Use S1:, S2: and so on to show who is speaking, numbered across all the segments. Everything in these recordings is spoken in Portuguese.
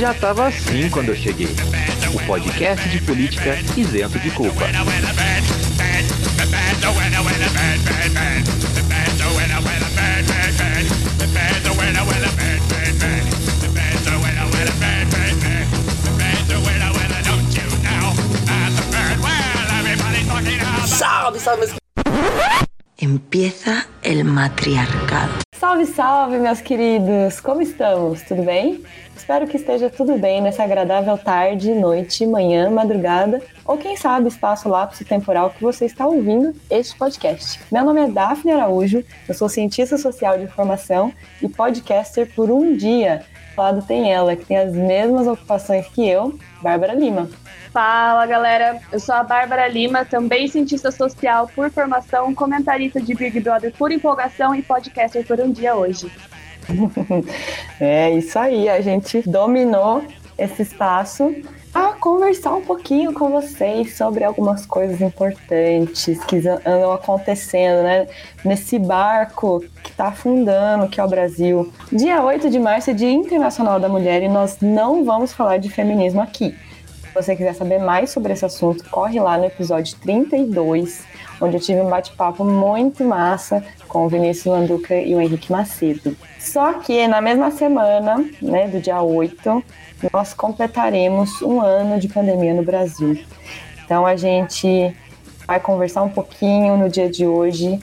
S1: Já tava assim quando eu cheguei. O podcast de política isento de culpa.
S2: Salve, salve,
S3: Empieza el matriarcado.
S4: Salve, salve, meus queridos! Como estamos? Tudo bem? Espero que esteja tudo bem nessa agradável tarde, noite, manhã, madrugada, ou quem sabe espaço lapso temporal que você está ouvindo este podcast. Meu nome é Daphne Araújo, eu sou cientista social de formação e podcaster por um dia. Lado tem ela, que tem as mesmas ocupações que eu, Bárbara Lima.
S5: Fala galera, eu sou a Bárbara Lima, também cientista social por formação, comentarista de Big Brother por empolgação e podcaster por um dia hoje.
S4: é isso aí, a gente dominou esse espaço a conversar um pouquinho com vocês sobre algumas coisas importantes que andam acontecendo, né? Nesse barco que está afundando, que é o Brasil. Dia 8 de março é Dia Internacional da Mulher e nós não vamos falar de feminismo aqui. Se você quiser saber mais sobre esse assunto, corre lá no episódio 32, onde eu tive um bate-papo muito massa com o Vinícius Landuca e o Henrique Macedo. Só que na mesma semana, né, do dia 8, nós completaremos um ano de pandemia no Brasil. Então a gente vai conversar um pouquinho no dia de hoje.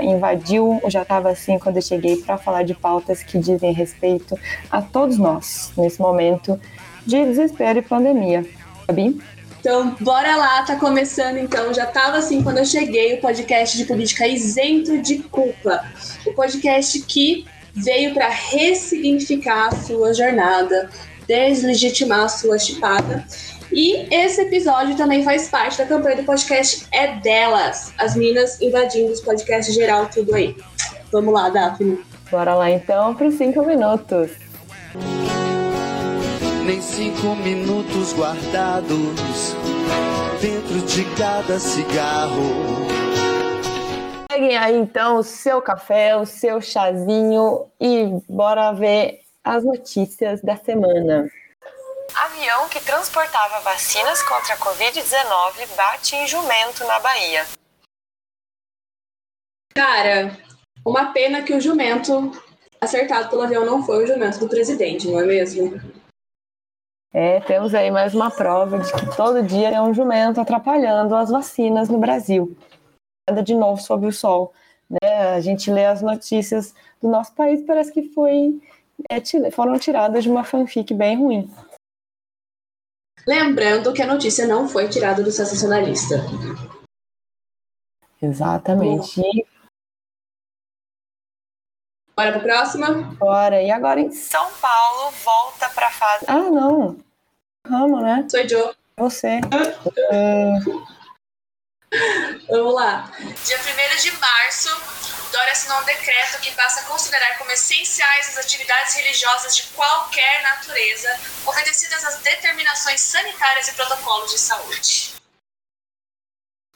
S4: Invadiu, já estava assim quando eu cheguei para falar de pautas que dizem respeito a todos nós nesse momento de desespero e pandemia. Gabi?
S6: Então, bora lá, tá começando então. Já tava assim quando eu cheguei, o podcast de política isento de culpa. O podcast que veio para ressignificar a sua jornada, deslegitimar a sua chipada. E esse episódio também faz parte da campanha do podcast É Delas, as minas invadindo os podcasts geral, tudo aí. Vamos lá, Daphne.
S4: Bora lá então para os cinco minutos
S7: nem cinco minutos guardados dentro de cada cigarro.
S4: Peguem aí então o seu café, o seu chazinho e bora ver as notícias da semana.
S8: Avião que transportava vacinas contra a Covid-19 bate em jumento na Bahia.
S6: Cara, uma pena que o jumento acertado pelo avião não foi o jumento do presidente, não é mesmo?
S4: É, temos aí mais uma prova de que todo dia é um jumento atrapalhando as vacinas no Brasil. Nada de novo sob o sol. Né? A gente lê as notícias do nosso país, parece que foi, foram tiradas de uma fanfic bem ruim.
S6: Lembrando que a notícia não foi tirada do sensacionalista.
S4: Exatamente.
S6: Bora para a próxima?
S4: Bora. E agora em
S8: São Paulo volta para a fase.
S4: Ah, não. Ramo, né?
S6: Sou Joe.
S4: Você. uh...
S6: Vamos lá.
S9: Dia 1 de março, Dória assinou um decreto que passa a considerar como essenciais as atividades religiosas de qualquer natureza, obedecidas às determinações sanitárias e protocolos de saúde.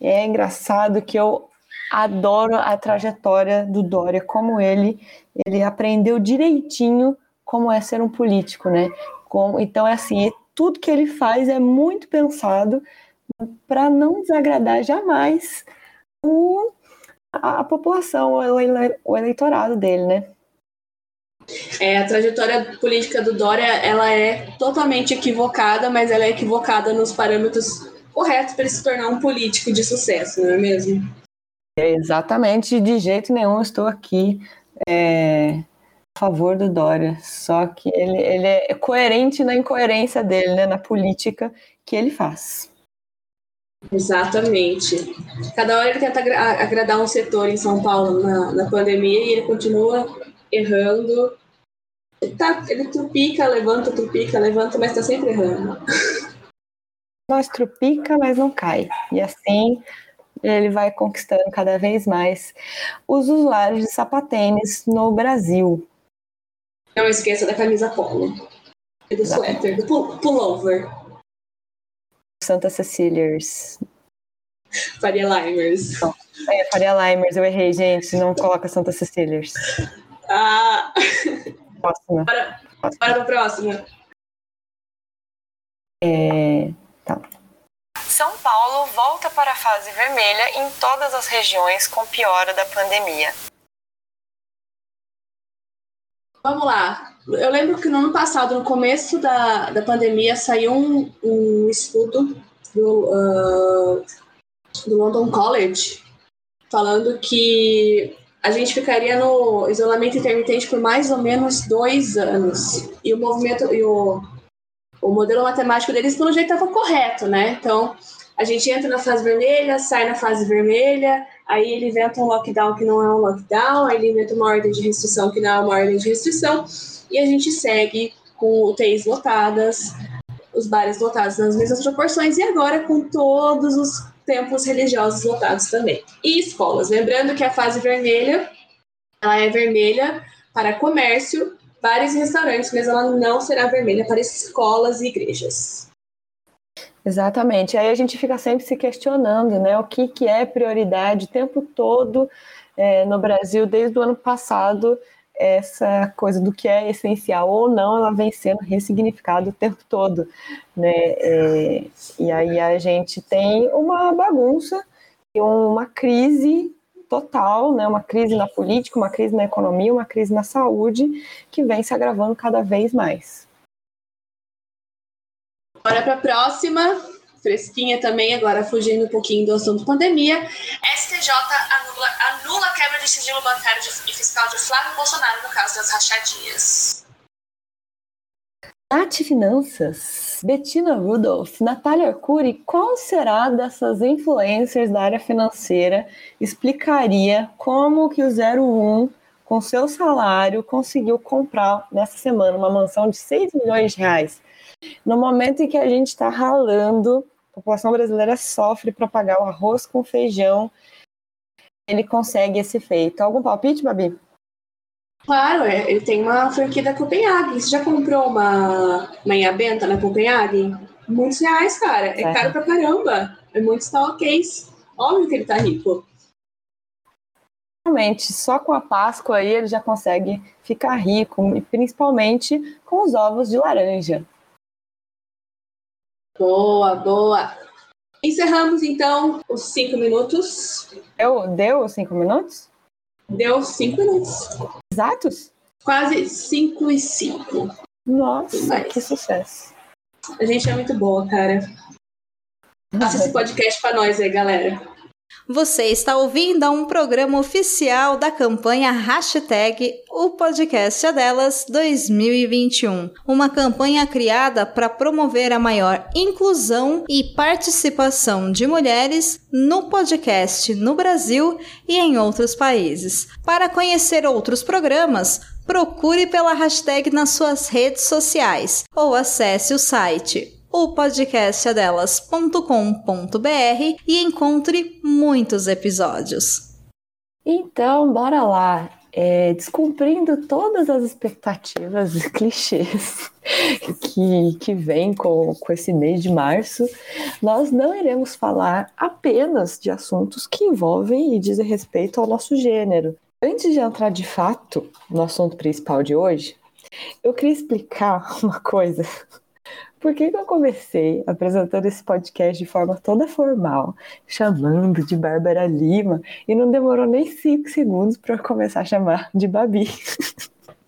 S4: É engraçado que eu adoro a trajetória do Dória, como ele ele aprendeu direitinho como é ser um político, né? Então é assim, tudo que ele faz é muito pensado para não desagradar jamais o, a, a população, o, ele, o eleitorado dele, né?
S6: É, a trajetória política do Dória, ela é totalmente equivocada, mas ela é equivocada nos parâmetros corretos para ele se tornar um político de sucesso, não é mesmo?
S4: É, exatamente, de jeito nenhum estou aqui é, a favor do Dória. Só que ele, ele é coerente na incoerência dele, né, na política que ele faz.
S6: Exatamente. Cada hora ele tenta agradar um setor em São Paulo na, na pandemia e ele continua errando. Ele, tá, ele trupica, levanta, trupica, levanta, mas está sempre errando.
S4: Mas trupica, mas não cai. E assim ele vai conquistando cada vez mais os usuários de sapatênis no Brasil.
S6: Não esqueça da camisa polo e do sweater, do pullover.
S4: Santa Cecilias.
S6: Faria Limers.
S4: É, Faria Limers, eu errei, gente. Não coloca Santa Cecilias.
S6: Ah,
S4: Próxima.
S6: bora, bora pra próxima.
S4: É, tá.
S10: São Paulo volta para a fase vermelha em todas as regiões com piora da pandemia.
S6: Vamos lá. Eu lembro que no ano passado, no começo da, da pandemia, saiu um, um estudo do, ah, do London College falando que a gente ficaria no isolamento intermitente por mais ou menos dois anos. E o movimento e o, o modelo matemático deles, pelo jeito, estava correto, né? Então, a gente entra na fase vermelha, sai na fase vermelha, aí ele inventa um lockdown que não é um lockdown, aí ele inventa uma ordem de restrição que não é uma ordem de restrição, e a gente segue com UTIs lotadas, os bares lotados nas mesmas proporções, e agora com todos os templos religiosos lotados também. E escolas, lembrando que a fase vermelha, ela é vermelha para comércio, bares e restaurantes, mas ela não será vermelha para escolas e igrejas.
S4: Exatamente. Aí a gente fica sempre se questionando, né? O que, que é prioridade o tempo todo é, no Brasil, desde o ano passado, essa coisa do que é essencial ou não, ela vem sendo ressignificada o tempo todo, né? É, e aí a gente tem uma bagunça e uma crise total, né? Uma crise na política, uma crise na economia, uma crise na saúde que vem se agravando cada vez mais.
S6: Bora para a próxima, fresquinha também, agora fugindo um pouquinho do assunto pandemia.
S11: STJ anula, anula a quebra de sigilo bancário de- e fiscal de Flávio Bolsonaro no caso das rachadinhas.
S4: Nath Finanças, Bettina Rudolph, Natália Arcuri, qual será dessas influencers da área financeira explicaria como que o 01, com seu salário, conseguiu comprar nessa semana uma mansão de 6 milhões de reais? No momento em que a gente está ralando, a população brasileira sofre para pagar o arroz com feijão, ele consegue esse feito. Algum palpite, Babi?
S6: Claro, é, ele tem uma franquia da Copenhague. Você já comprou uma manhã benta na Copenhague? Muitos reais, cara. É
S4: É.
S6: caro pra caramba. É muitos talquês. Óbvio que ele tá rico.
S4: Realmente, só com a Páscoa aí ele já consegue ficar rico, principalmente com os ovos de laranja.
S6: Boa, boa. Encerramos então os cinco minutos.
S4: Deu, cinco minutos?
S6: Deu cinco minutos.
S4: Exatos?
S6: Quase cinco e cinco.
S4: Nossa, que sucesso.
S6: A gente é muito boa, cara. Faça esse podcast pra nós aí, galera.
S12: Você está ouvindo um programa oficial da campanha hashtag O Podcast é Delas 2021. Uma campanha criada para promover a maior inclusão e participação de mulheres no podcast no Brasil e em outros países. Para conhecer outros programas, procure pela hashtag nas suas redes sociais ou acesse o site o podcastadelas.com.br e encontre muitos episódios.
S4: Então, bora lá. É, descumprindo todas as expectativas e clichês que, que vem com, com esse mês de março, nós não iremos falar apenas de assuntos que envolvem e dizem respeito ao nosso gênero. Antes de entrar de fato no assunto principal de hoje, eu queria explicar uma coisa. Por que, que eu comecei apresentando esse podcast de forma toda formal, chamando de Bárbara Lima, e não demorou nem cinco segundos para eu começar a chamar de Babi?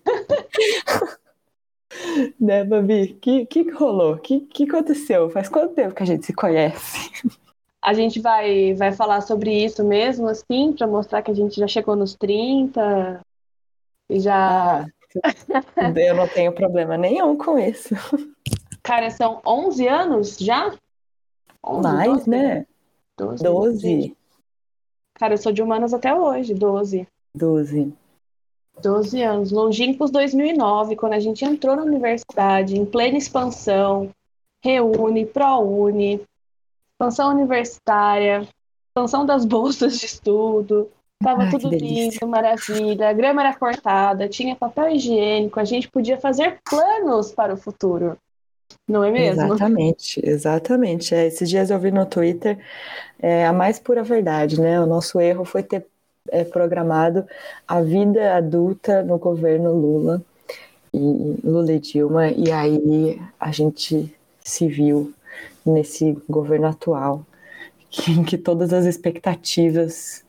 S4: né, Babi? O que, que, que rolou? O que, que aconteceu? Faz quanto tempo que a gente se conhece?
S13: A gente vai, vai falar sobre isso mesmo, assim, para mostrar que a gente já chegou nos 30 e já.
S4: Ah, eu não tenho problema nenhum com isso.
S13: Cara, são 11 anos já? 11,
S4: Mais,
S13: 12?
S4: né?
S13: 12.
S4: 12.
S13: Cara, eu sou de humanas até hoje, 12.
S4: 12.
S13: 12 anos. Longínquos 2009, quando a gente entrou na universidade, em plena expansão, reúne, ProUni, expansão universitária, expansão das bolsas de estudo. Tava
S4: Ai,
S13: tudo lindo, maravilha. A grama era cortada, tinha papel higiênico, a gente podia fazer planos para o futuro. Não é mesmo?
S4: Exatamente, exatamente. É, esses dias eu vi no Twitter é, a mais pura verdade, né? O nosso erro foi ter é, programado a vida adulta no governo Lula e Lula e Dilma, e aí a gente se viu nesse governo atual, em que todas as expectativas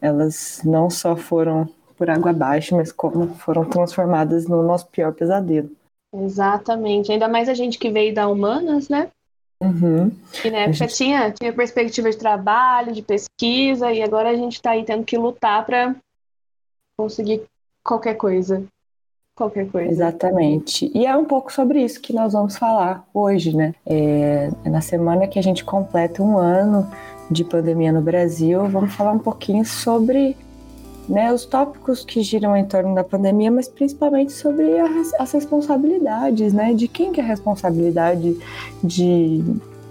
S4: elas não só foram por água abaixo, mas como foram transformadas no nosso pior pesadelo.
S6: Exatamente. Ainda mais a gente que veio da Humanas, né?
S4: Uhum.
S6: E na época gente... tinha, tinha perspectiva de trabalho, de pesquisa, e agora a gente está aí tendo que lutar para conseguir qualquer coisa. Qualquer coisa.
S4: Exatamente. E é um pouco sobre isso que nós vamos falar hoje, né? É, é na semana que a gente completa um ano de pandemia no Brasil, vamos falar um pouquinho sobre né, os tópicos que giram em torno da pandemia, mas principalmente sobre as, as responsabilidades, né, de quem que é a responsabilidade de,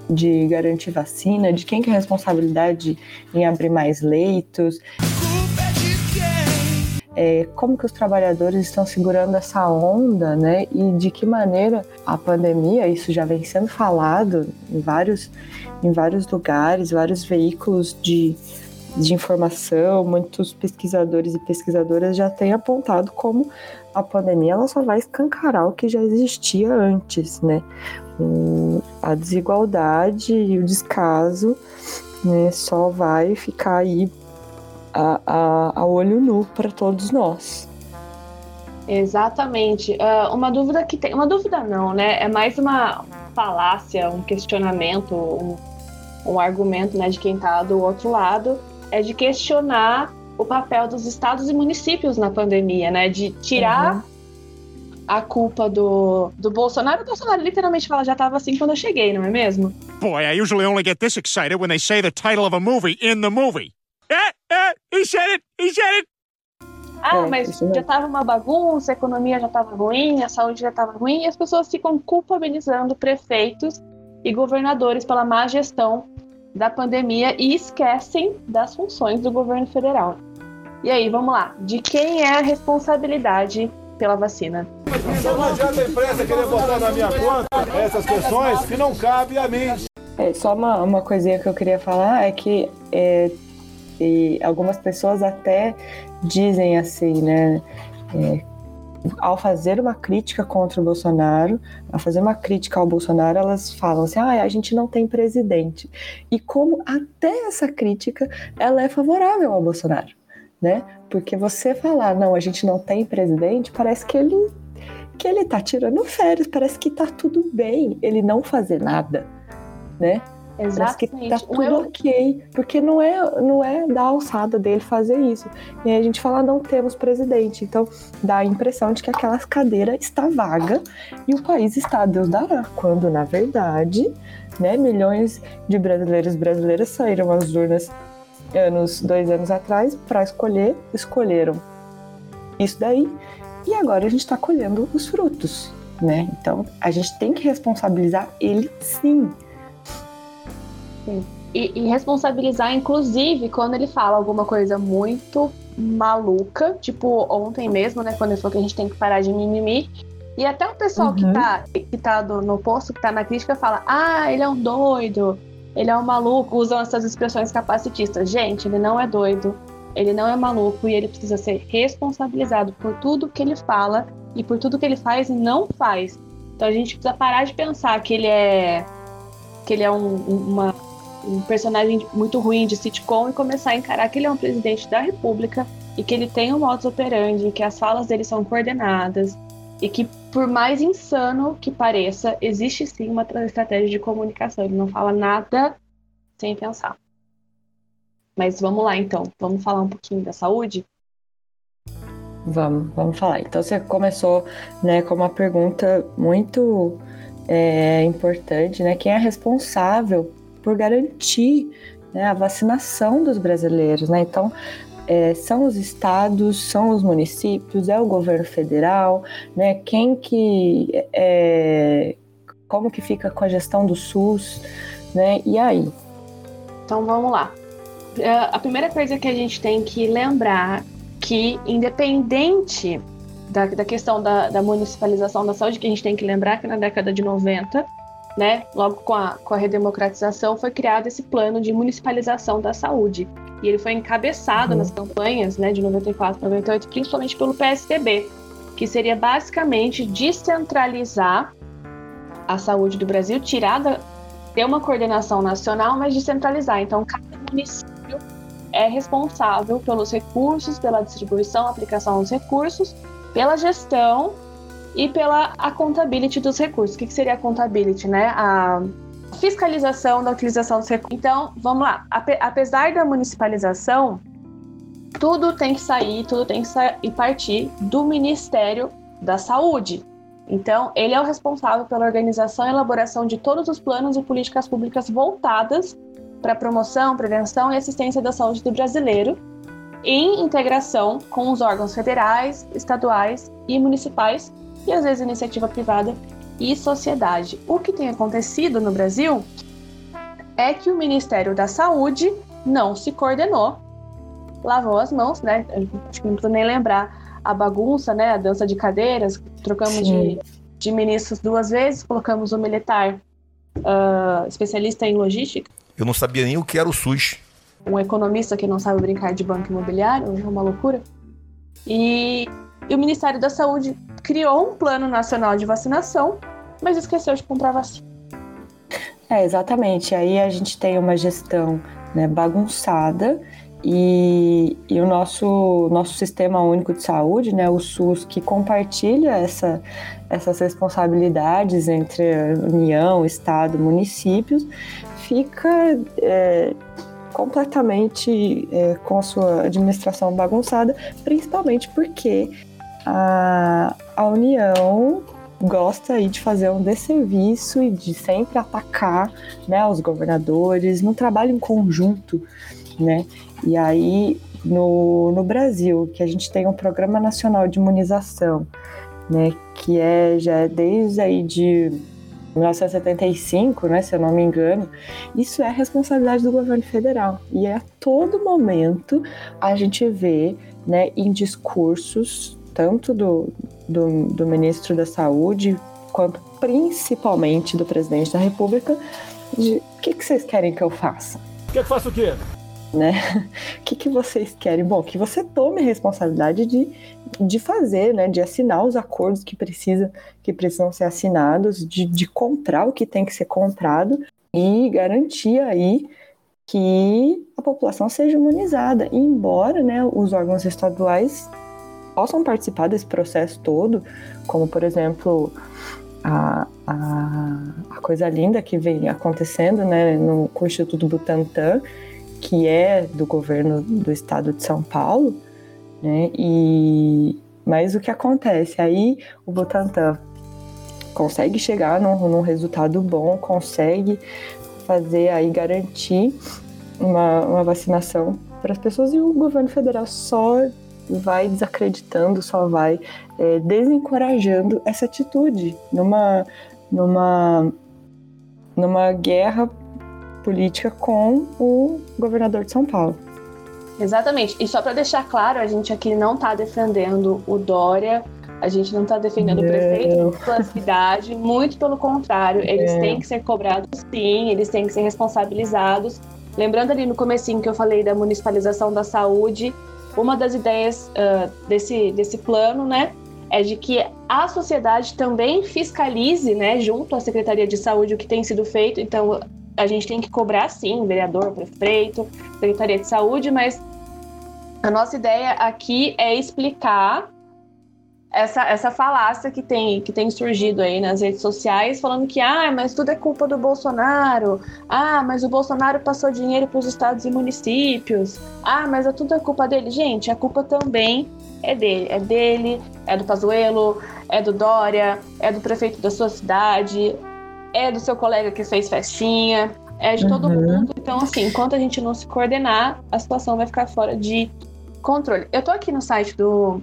S4: de garantir vacina, de quem que é a responsabilidade em abrir mais leitos. É, como que os trabalhadores estão segurando essa onda, né? E de que maneira a pandemia, isso já vem sendo falado em vários, em vários lugares, vários veículos de, de informação, muitos pesquisadores e pesquisadoras já têm apontado como a pandemia ela só vai escancarar o que já existia antes, né? A desigualdade e o descaso né, só vai ficar aí a, a, a olho nu para todos nós.
S6: Exatamente. Uh, uma dúvida que tem. Uma dúvida não, né? É mais uma falácia, um questionamento, um, um argumento né, de quem está do outro lado é de questionar o papel dos estados e municípios na pandemia, né? De tirar uhum. a culpa do, do Bolsonaro. O Bolsonaro literalmente fala, já estava assim quando eu cheguei, não é mesmo?
S14: Boy, I usually only get this excited when they say the title of a movie in the movie. Eh, eh, he said it, he said it.
S6: Ah, é, mas já estava uma bagunça, a economia já estava ruim, a saúde já estava ruim, e as pessoas ficam culpabilizando prefeitos e governadores pela má gestão da pandemia e esquecem das funções do governo federal. E aí, vamos lá. De quem é a responsabilidade pela vacina?
S15: Não adianta a imprensa querer botar na minha conta essas questões que não cabe a mim.
S4: É, só uma, uma coisinha que eu queria falar é que é, algumas pessoas até dizem assim, né? É, ao fazer uma crítica contra o Bolsonaro, ao fazer uma crítica ao Bolsonaro, elas falam assim: ah, a gente não tem presidente. E como até essa crítica ela é favorável ao Bolsonaro, né? Porque você falar, não, a gente não tem presidente, parece que ele que ele tá tirando férias, parece que tá tudo bem ele não fazer nada, né?
S6: Exatamente.
S4: Que tá tudo eu... ok, porque não é, não é da alçada dele fazer isso. E aí a gente fala, não temos presidente. Então dá a impressão de que aquela cadeira está vaga e o país está a Deus dará. Quando, na verdade, né, milhões de brasileiros e brasileiras saíram às urnas anos, dois anos atrás para escolher, escolheram isso daí e agora a gente está colhendo os frutos. Né? Então a gente tem que responsabilizar ele sim
S6: e, e, responsabilizar, inclusive, quando ele fala alguma coisa muito maluca, tipo ontem mesmo, né? Quando ele falou que a gente tem que parar de mimimi. E até o pessoal uhum. que tá, que tá do, no posto, que tá na crítica, fala: ah, ele é um doido, ele é um maluco, usam essas expressões capacitistas. Gente, ele não é doido, ele não é maluco e ele precisa ser responsabilizado por tudo que ele fala e por tudo que ele faz e não faz. Então a gente precisa parar de pensar que ele é que ele é um, uma um personagem muito ruim de sitcom e começar a encarar que ele é um presidente da república e que ele tem um modus operandi, que as falas dele são coordenadas e que, por mais insano que pareça, existe sim uma estratégia de comunicação. Ele não fala nada sem pensar. Mas vamos lá então, vamos falar um pouquinho da saúde?
S4: Vamos, vamos falar. Então você começou né, com uma pergunta muito é, importante, né? Quem é responsável por garantir né, a vacinação dos brasileiros, né? Então, é, são os estados, são os municípios, é o governo federal, né? Quem que é, como que fica com a gestão do SUS, né? E aí?
S6: Então vamos lá. É, a primeira coisa que a gente tem que lembrar que independente da, da questão da, da municipalização da saúde, que a gente tem que lembrar que na década de 90 né, logo com a, com a redemocratização, foi criado esse plano de municipalização da saúde. e ele foi encabeçado uhum. nas campanhas né, de 94 a 98, principalmente pelo PSDB, que seria basicamente descentralizar a saúde do Brasil, tirar da, ter uma coordenação nacional, mas descentralizar. Então, cada município é responsável pelos recursos, pela distribuição, aplicação dos recursos, pela gestão e pela accountability dos recursos. O que, que seria a accountability, né? A fiscalização da utilização dos recursos. Então, vamos lá. Apesar da municipalização, tudo tem que sair, tudo tem que sair e partir do Ministério da Saúde. Então, ele é o responsável pela organização e elaboração de todos os planos e políticas públicas voltadas para a promoção, prevenção e assistência da saúde do brasileiro, em integração com os órgãos federais, estaduais e municipais, e às vezes iniciativa privada e sociedade. O que tem acontecido no Brasil é que o Ministério da Saúde não se coordenou, lavou as mãos, né? Acho que não preciso nem lembrar a bagunça, né? A dança de cadeiras, trocamos de, de ministros duas vezes, colocamos o um militar uh, especialista em logística.
S16: Eu não sabia nem o que era o SUS.
S6: Um economista que não sabe brincar de banco imobiliário, é uma loucura. E, e o Ministério da Saúde criou um plano nacional de vacinação, mas esqueceu de comprar vacina.
S4: É, exatamente. Aí a gente tem uma gestão né, bagunçada e, e, o nosso, nosso sistema único de saúde, né, o SUS, que compartilha essa, essas responsabilidades entre União, Estado, municípios, fica é, completamente é, com a sua administração bagunçada, principalmente porque a, a União gosta aí de fazer um desserviço e de sempre atacar né, os governadores no trabalho em conjunto, né? E aí no, no Brasil, que a gente tem um programa nacional de imunização, né, que é já é desde aí de 1975, né, se eu não me engano, isso é responsabilidade do governo federal. E a todo momento a gente vê né, em discursos, tanto do, do, do ministro da Saúde, quanto principalmente do presidente da República, de o que, que vocês querem que eu faça?
S15: Quer que faça o quê?
S4: Né? O que, que vocês querem? Bom, que você tome a responsabilidade de, de fazer, né? De assinar os acordos que, precisa, que precisam ser assinados, de, de comprar o que tem que ser comprado e garantir aí que a população seja imunizada. E embora né, os órgãos estaduais possam participar desse processo todo, como por exemplo a, a, a coisa linda que vem acontecendo né, no, com o Instituto Butantan, que é do governo do estado de São Paulo, né? E mas o que acontece aí o Butantan consegue chegar num, num resultado bom, consegue fazer aí garantir uma, uma vacinação para as pessoas e o governo federal só vai desacreditando, só vai é, desencorajando essa atitude numa, numa, numa guerra política com o governador de São Paulo.
S6: Exatamente. E só para deixar claro, a gente aqui não está defendendo o Dória, a gente não está defendendo não. o prefeito da cidade, muito pelo contrário, eles é. têm que ser cobrados sim, eles têm que ser responsabilizados. Lembrando ali no comecinho que eu falei da municipalização da saúde, uma das ideias uh, desse, desse plano, né, é de que a sociedade também fiscalize, né, junto à Secretaria de Saúde o que tem sido feito. Então, a gente tem que cobrar sim, vereador, prefeito, Secretaria de Saúde, mas a nossa ideia aqui é explicar essa, essa falácia que tem, que tem surgido aí nas redes sociais, falando que, ah, mas tudo é culpa do Bolsonaro, ah, mas o Bolsonaro passou dinheiro para os estados e municípios, ah, mas é tudo é culpa dele. Gente, a culpa também é dele, é dele, é do Pazuello, é do Dória, é do prefeito da sua cidade, é do seu colega que fez festinha, é de todo uhum. mundo. Então, assim, enquanto a gente não se coordenar, a situação vai ficar fora de controle. Eu tô aqui no site do,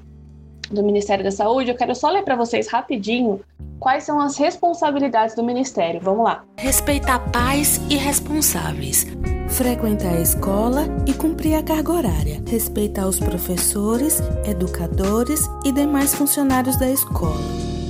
S6: do Ministério da Saúde, eu quero só ler para vocês rapidinho quais são as responsabilidades do Ministério. Vamos lá.
S17: Respeitar pais e responsáveis. Frequentar a escola e cumprir a carga horária. Respeitar os professores, educadores e demais funcionários da escola.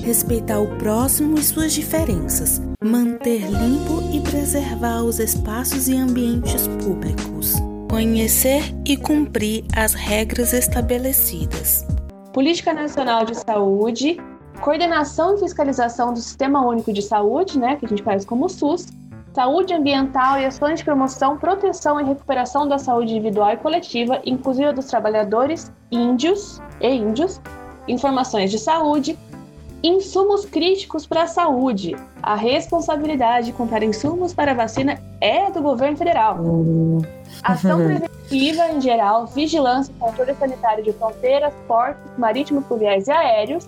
S17: Respeitar o próximo e suas diferenças. Manter limpo e preservar os espaços e ambientes públicos conhecer e cumprir as regras estabelecidas.
S6: Política Nacional de Saúde, coordenação e fiscalização do Sistema Único de Saúde, né, que a gente faz como SUS, saúde ambiental e ações de promoção, proteção e recuperação da saúde individual e coletiva, inclusive dos trabalhadores índios e índios, informações de saúde, insumos críticos para a saúde. A responsabilidade de comprar insumos para a vacina é do governo federal. Ação preventiva em geral, vigilância e controle sanitário de fronteiras, portos, marítimos, fluviais e aéreos,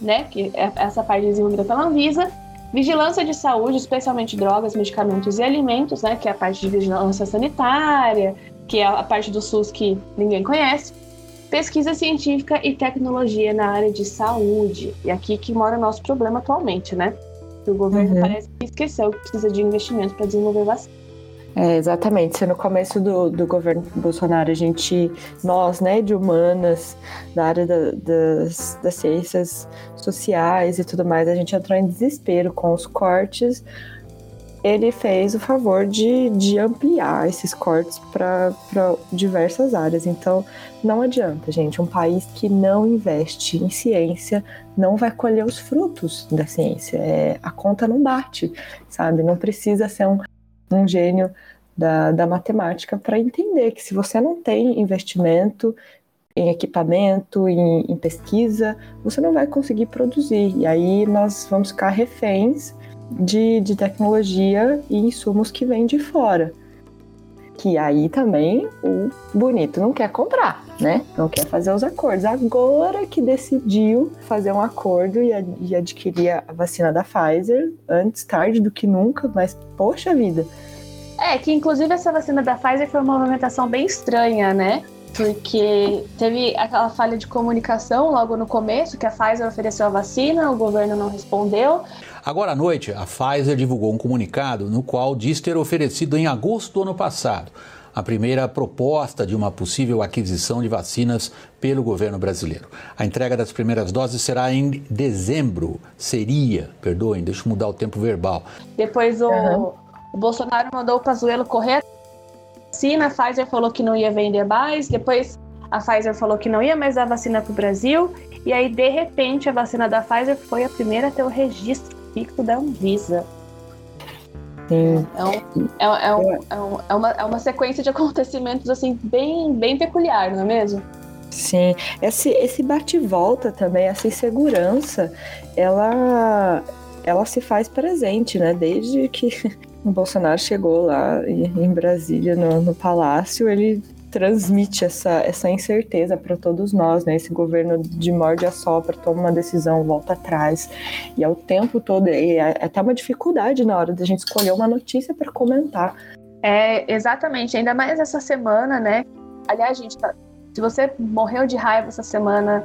S6: né, que é essa parte desenvolvida pela Anvisa, vigilância de saúde, especialmente drogas, medicamentos e alimentos, né, que é a parte de vigilância sanitária, que é a parte do SUS que ninguém conhece, pesquisa científica e tecnologia na área de saúde. E aqui que mora o nosso problema atualmente, né? O governo uhum. parece que esqueceu que precisa de investimento para desenvolver vacina.
S4: É, exatamente. Se no começo do, do governo Bolsonaro a gente, nós, né, de humanas, da área da, das, das ciências sociais e tudo mais, a gente entrou em desespero com os cortes. Ele fez o favor de, de ampliar esses cortes para diversas áreas. Então, não adianta, gente. Um país que não investe em ciência não vai colher os frutos da ciência. É, a conta não bate, sabe? Não precisa ser um um gênio da, da matemática para entender que se você não tem investimento em equipamento, em, em, pesquisa, você não vai conseguir produzir. E aí nós vamos ficar reféns de, de tecnologia e insumos que vêm de fora. Que aí também o bonito não quer comprar, né? Não quer fazer os acordos. Agora que decidiu fazer um acordo e, e adquirir a vacina da Pfizer, antes tarde do que nunca, mas poxa vida
S6: é, que inclusive essa vacina da Pfizer foi uma movimentação bem estranha, né? Porque teve aquela falha de comunicação logo no começo, que a Pfizer ofereceu a vacina, o governo não respondeu.
S18: Agora à noite, a Pfizer divulgou um comunicado no qual diz ter oferecido em agosto do ano passado a primeira proposta de uma possível aquisição de vacinas pelo governo brasileiro. A entrega das primeiras doses será em dezembro. Seria, perdoem, deixa eu mudar o tempo verbal.
S6: Depois o. Uhum o Bolsonaro mandou o Pazuello correr vacina, a Pfizer falou que não ia vender mais, depois a Pfizer falou que não ia mais dar vacina para o Brasil, e aí, de repente, a vacina da Pfizer foi a primeira a ter o registro fixo da Anvisa.
S4: Sim.
S6: É, um, é, é, um, é, um, é, uma, é uma sequência de acontecimentos assim bem, bem peculiar, não é mesmo?
S4: Sim, esse, esse bate-volta também, essa insegurança, ela, ela se faz presente, né? Desde que o Bolsonaro chegou lá em Brasília, no, no palácio, ele transmite essa, essa incerteza para todos nós, né? Esse governo de morde a sopra, toma uma decisão, volta atrás. E é o tempo todo, é, é até uma dificuldade na hora da gente escolher uma notícia para comentar.
S6: É, exatamente, ainda mais essa semana, né? Aliás, gente, tá, se você morreu de raiva essa semana,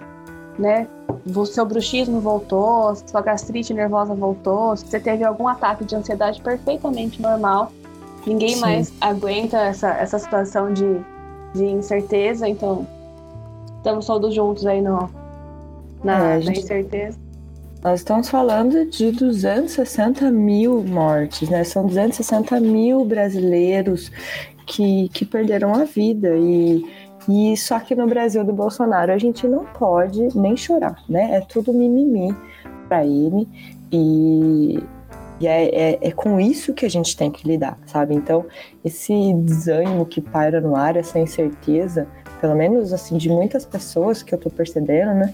S6: né? O seu bruxismo voltou, sua gastrite nervosa voltou, se você teve algum ataque de ansiedade perfeitamente normal. Ninguém Sim. mais aguenta essa, essa situação de, de incerteza, então estamos todos juntos aí no, na, é, gente, na incerteza.
S4: Nós estamos falando de 260 mil mortes, né? São 260 mil brasileiros que, que perderam a vida e e só que no Brasil do Bolsonaro a gente não pode nem chorar, né? É tudo mimimi para ele e, e é, é, é, com isso que a gente tem que lidar, sabe? Então, esse desânimo que paira no ar, essa incerteza, pelo menos assim, de muitas pessoas que eu tô percebendo, né?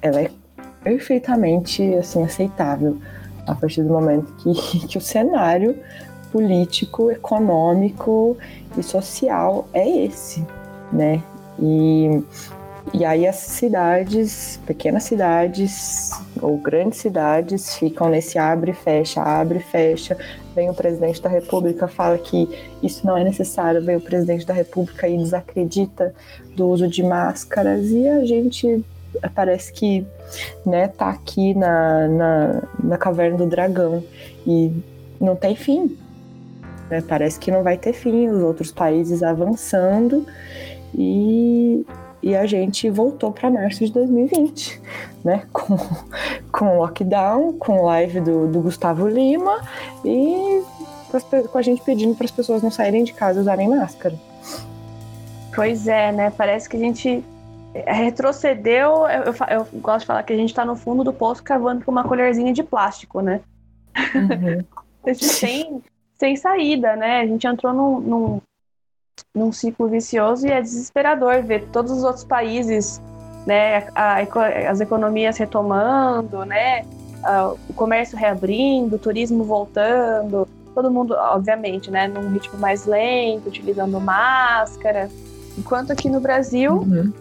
S4: Ela é perfeitamente assim, aceitável a partir do momento que, que o cenário político, econômico e social é esse, né? E, e aí as cidades, pequenas cidades ou grandes cidades ficam nesse abre e fecha, abre e fecha. Vem o presidente da República, fala que isso não é necessário, vem o presidente da República e desacredita do uso de máscaras e a gente parece que né, tá aqui na, na, na caverna do dragão e não tem fim. Né? Parece que não vai ter fim, os outros países avançando e, e a gente voltou para março de 2020, né? Com, com lockdown, com live do, do Gustavo Lima e com a gente pedindo para as pessoas não saírem de casa usarem máscara.
S6: Pois é, né? Parece que a gente retrocedeu. Eu, eu, eu gosto de falar que a gente está no fundo do poço cavando com uma colherzinha de plástico, né? Uhum. sem, sem saída, né? A gente entrou num, num, num ciclo vicioso e é desesperador ver todos os outros países, né? A, a, as economias retomando, né? o comércio reabrindo, o turismo voltando, todo mundo, obviamente, né, num ritmo mais lento, utilizando máscara. Enquanto aqui no Brasil, uhum.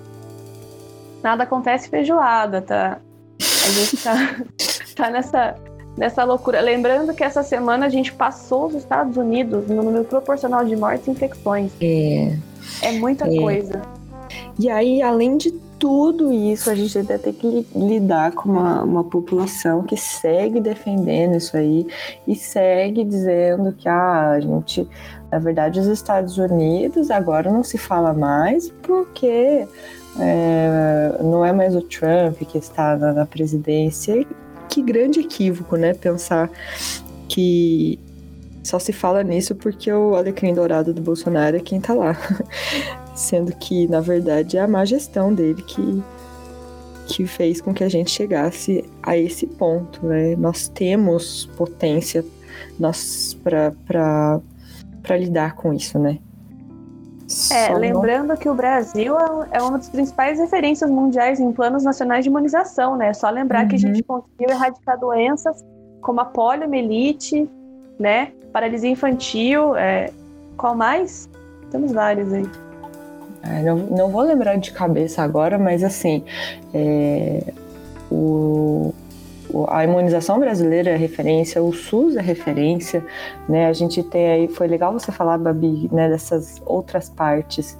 S6: nada acontece feijoada, tá? A gente tá, tá nessa, nessa loucura. Lembrando que essa semana a gente passou os Estados Unidos no número proporcional de mortes e infecções.
S4: É.
S6: É muita é. coisa.
S4: E aí, além de tudo isso, a gente ainda tem que lidar com uma, uma população que segue defendendo isso aí e segue dizendo que ah, a gente, na verdade, os Estados Unidos agora não se fala mais porque é, não é mais o Trump que está na, na presidência. Que grande equívoco, né? Pensar que só se fala nisso porque o alecrim dourado do Bolsonaro é quem tá lá. Sendo que, na verdade, é a má gestão dele que, que fez com que a gente chegasse a esse ponto, né? Nós temos potência nós para lidar com isso, né?
S6: É, Só lembrando não... que o Brasil é, é uma das principais referências mundiais em planos nacionais de imunização, né? Só lembrar uhum. que a gente uhum. conseguiu erradicar doenças como a poliomielite, né? Paralisia infantil, é... qual mais? Temos vários aí.
S4: É, não, não vou lembrar de cabeça agora, mas assim, é, o, a imunização brasileira é referência, o SUS é referência, né? A gente tem aí, foi legal você falar, Babi, né, dessas outras partes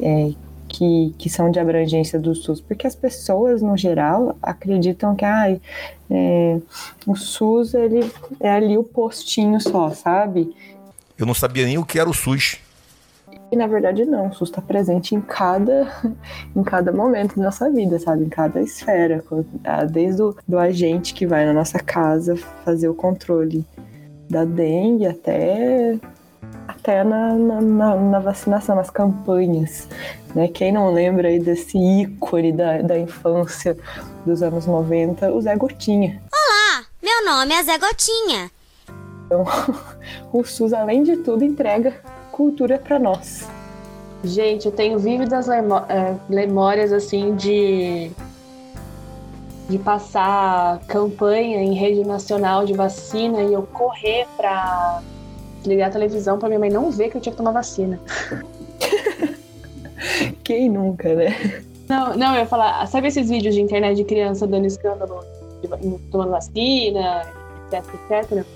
S4: é, que, que são de abrangência do SUS, porque as pessoas, no geral, acreditam que ai, é, o SUS ele é ali o postinho só, sabe?
S16: Eu não sabia nem o que era o SUS.
S4: E na verdade não, o SUS está presente em cada, em cada momento da nossa vida, sabe? Em cada esfera. Ah, desde o do agente que vai na nossa casa fazer o controle da dengue até, até na, na, na vacinação, nas campanhas. Né? Quem não lembra aí desse ícone da, da infância dos anos 90, o Zé Gotinha.
S19: Olá, meu nome é Zé Gotinha.
S4: Então, o SUS, além de tudo, entrega cultura para nós.
S6: Gente, eu tenho vívidas é, memórias assim de de passar campanha em rede nacional de vacina e eu correr para ligar a televisão para minha mãe não ver que eu tinha que tomar vacina.
S4: Quem nunca, né?
S6: Não, não, eu ia falar, sabe esses vídeos de internet de criança dando escândalo, tomando vacina, etc, etc?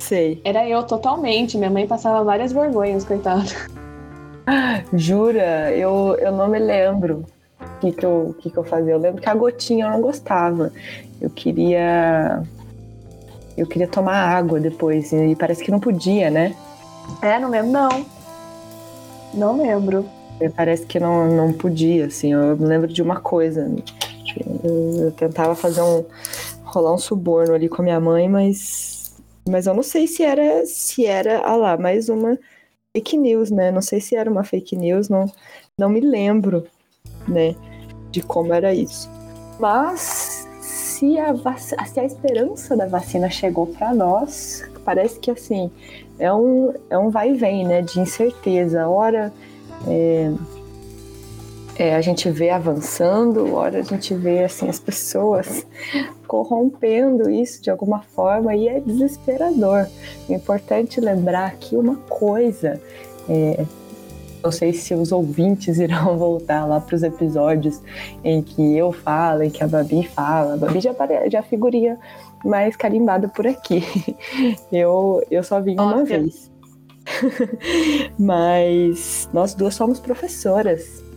S4: Sei.
S6: Era eu totalmente. Minha mãe passava várias vergonhas, coitada.
S4: Jura? Eu, eu não me lembro o que, que, eu, que, que eu fazia. Eu lembro que a gotinha eu não gostava. Eu queria. Eu queria tomar água depois. E parece que não podia, né?
S6: É, não lembro, não. Não lembro.
S4: Parece que não, não podia, assim. Eu me lembro de uma coisa. Eu, eu tentava fazer um. rolar um suborno ali com a minha mãe, mas mas eu não sei se era, se era, ah lá, mais uma fake news, né? Não sei se era uma fake news, não, não me lembro, né, de como era isso. Mas se a, se a esperança da vacina chegou para nós, parece que assim é um, é um vai e vem, né, de incerteza. Ora é, é, a gente vê avançando, ora a gente vê assim as pessoas corrompendo isso de alguma forma e é desesperador. É importante lembrar aqui uma coisa. É, não sei se os ouvintes irão voltar lá para os episódios em que eu falo, em que a Babi fala. A Babi já, já figurinha mais carimbada por aqui. Eu, eu só vim uma vez. Mas nós duas somos professoras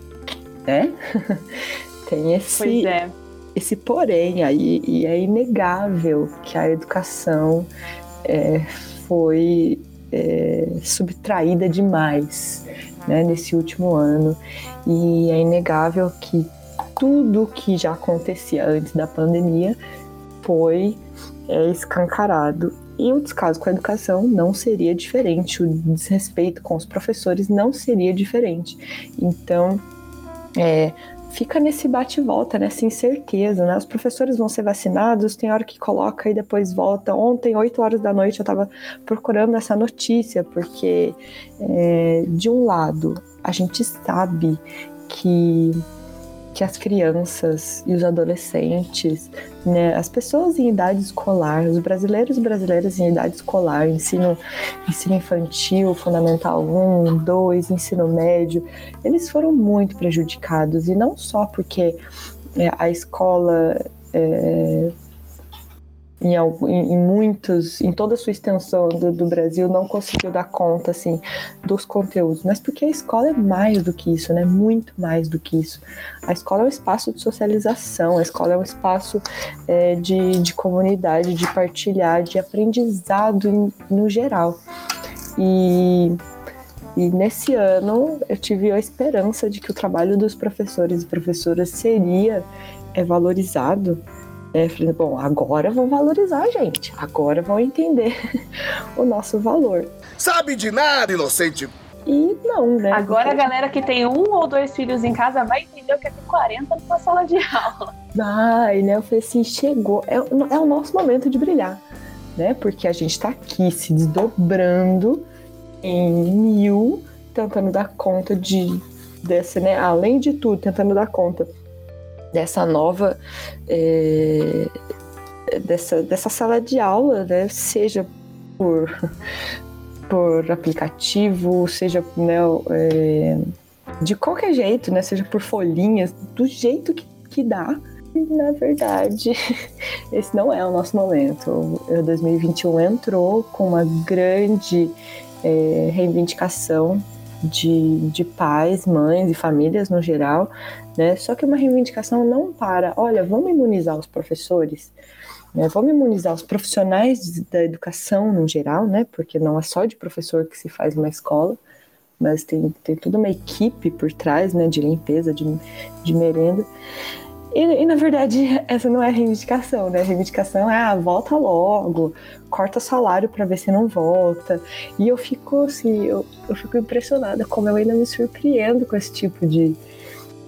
S4: né? Tem esse,
S6: é.
S4: esse porém aí, e é inegável que a educação é, foi é, subtraída demais né, nesse último ano, e é inegável que tudo que já acontecia antes da pandemia foi é, escancarado E o descaso com a educação não seria diferente, o desrespeito com os professores não seria diferente. Então, é, fica nesse bate-volta, nessa incerteza, né? Os professores vão ser vacinados, tem hora que coloca e depois volta. Ontem, 8 horas da noite, eu estava procurando essa notícia, porque, é, de um lado, a gente sabe que que as crianças e os adolescentes, né, as pessoas em idade escolar, os brasileiros e brasileiras em idade escolar, ensino, ensino infantil, fundamental 1, 2, ensino médio, eles foram muito prejudicados. E não só porque é, a escola é, em, em, muitos, em toda a sua extensão do, do, Brasil, não conseguiu dar conta, assim, dos conteúdos. Mas porque a escola é mais do que isso, né? Muito mais do que isso. A escola é um espaço de socialização, a escola é um espaço é, de, de comunidade, de partilhar, de aprendizado em, no geral. E e nesse ano eu tive a esperança de que o trabalho dos professores e professoras seria é, valorizado é, falei, bom, agora vão valorizar a gente, agora vão entender o nosso valor.
S20: Sabe de nada, inocente!
S4: E não, né?
S6: Agora a galera que tem um ou dois filhos em casa vai entender o que é ter 40 numa sala de aula.
S4: Vai, né? Eu falei assim, chegou, é, é o nosso momento de brilhar, né? Porque a gente tá aqui se desdobrando em mil, tentando dar conta de desse, né? Além de tudo, tentando dar conta dessa nova é, dessa, dessa sala de aula, né? Seja por, por aplicativo, seja né, é, de qualquer jeito, né? Seja por folhinhas, do jeito que, que dá. Na verdade, esse não é o nosso momento. O 2021 entrou com uma grande é, reivindicação de, de pais, mães e famílias no geral, né? Só que uma reivindicação não para, olha, vamos imunizar os professores, né? vamos imunizar os profissionais da educação no geral, né? Porque não é só de professor que se faz uma escola, mas tem, tem toda uma equipe por trás, né? De limpeza, de, de merenda. E, e, na verdade, essa não é reivindicação, né? A reivindicação é, ah, volta logo, corta salário para ver se não volta. E eu fico assim, eu, eu fico impressionada como eu ainda me surpreendo com esse tipo de,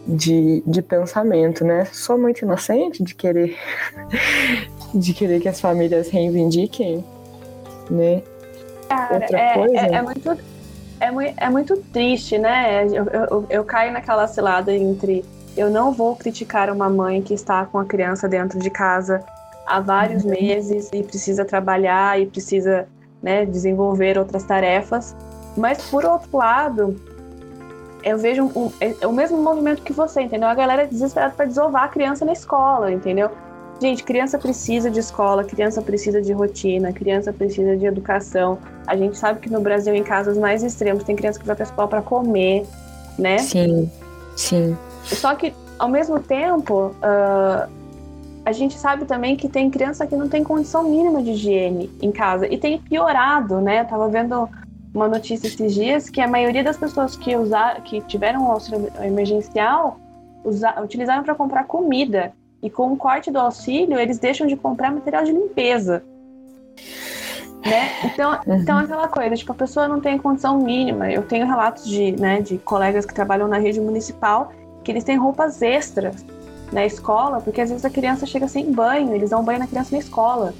S4: de, de pensamento, né? Sou muito inocente de querer de querer que as famílias reivindiquem, né?
S6: Cara, Outra é, coisa. É, é, muito, é, muito, é muito triste, né? Eu, eu, eu caio naquela cilada entre eu não vou criticar uma mãe que está com a criança dentro de casa há vários uhum. meses e precisa trabalhar e precisa né, desenvolver outras tarefas. Mas, por outro lado, eu vejo um, é, o mesmo movimento que você, entendeu? A galera é desesperada para desovar a criança na escola, entendeu? Gente, criança precisa de escola, criança precisa de rotina, criança precisa de educação. A gente sabe que no Brasil, em casos mais extremos, tem criança que vai para a escola para comer, né?
S4: Sim, sim.
S6: Só que, ao mesmo tempo, uh, a gente sabe também que tem criança que não tem condição mínima de higiene em casa e tem piorado, né? Eu tava vendo uma notícia esses dias que a maioria das pessoas que usaram, que tiveram um auxílio emergencial usa, utilizaram para comprar comida e com o corte do auxílio eles deixam de comprar material de limpeza. Né? Então, uhum. então aquela coisa, tipo, a pessoa não tem condição mínima. Eu tenho relatos de, né, de colegas que trabalham na rede municipal que eles têm roupas extras na escola, porque às vezes a criança chega sem banho, eles dão banho na criança na escola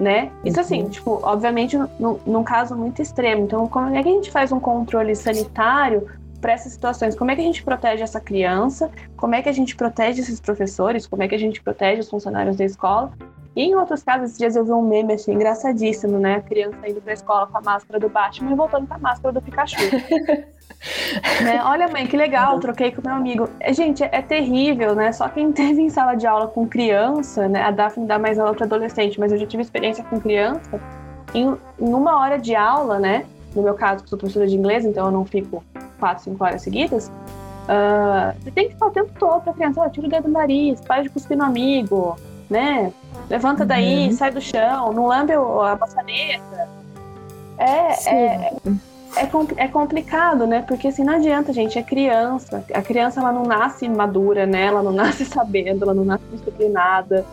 S6: né? Isso assim, uhum. tipo, obviamente num caso muito extremo. Então, como é que a gente faz um controle sanitário para essas situações? Como é que a gente protege essa criança? Como é que a gente protege esses professores? Como é que a gente protege os funcionários da escola? E em outros casos, esses dias eu vi um meme assim, engraçadíssimo, né? A criança indo pra escola com a máscara do Batman e voltando com a máscara do Pikachu. né? Olha, mãe, que legal, troquei com meu amigo. É, gente, é, é, terrível, né? Só quem teve em sala de aula com criança, né? A Daphne dá mais aula para adolescente, mas eu já tive experiência com criança. Em, em, uma hora de aula, né? No meu caso, sou professora de inglês, então eu não fico quatro, cinco horas seguidas. Uh, você tem que ficar o tempo todo pra criança, oh, tira o dedo do nariz, para de cuspir no amigo, né? Levanta daí, uhum. sai do chão, não lambe a maçaneta. É, é, é, é, complicado, né? Porque assim, não adianta, gente, é criança. A criança ela não nasce madura, né? Ela não nasce sabendo, ela não nasce disciplinada.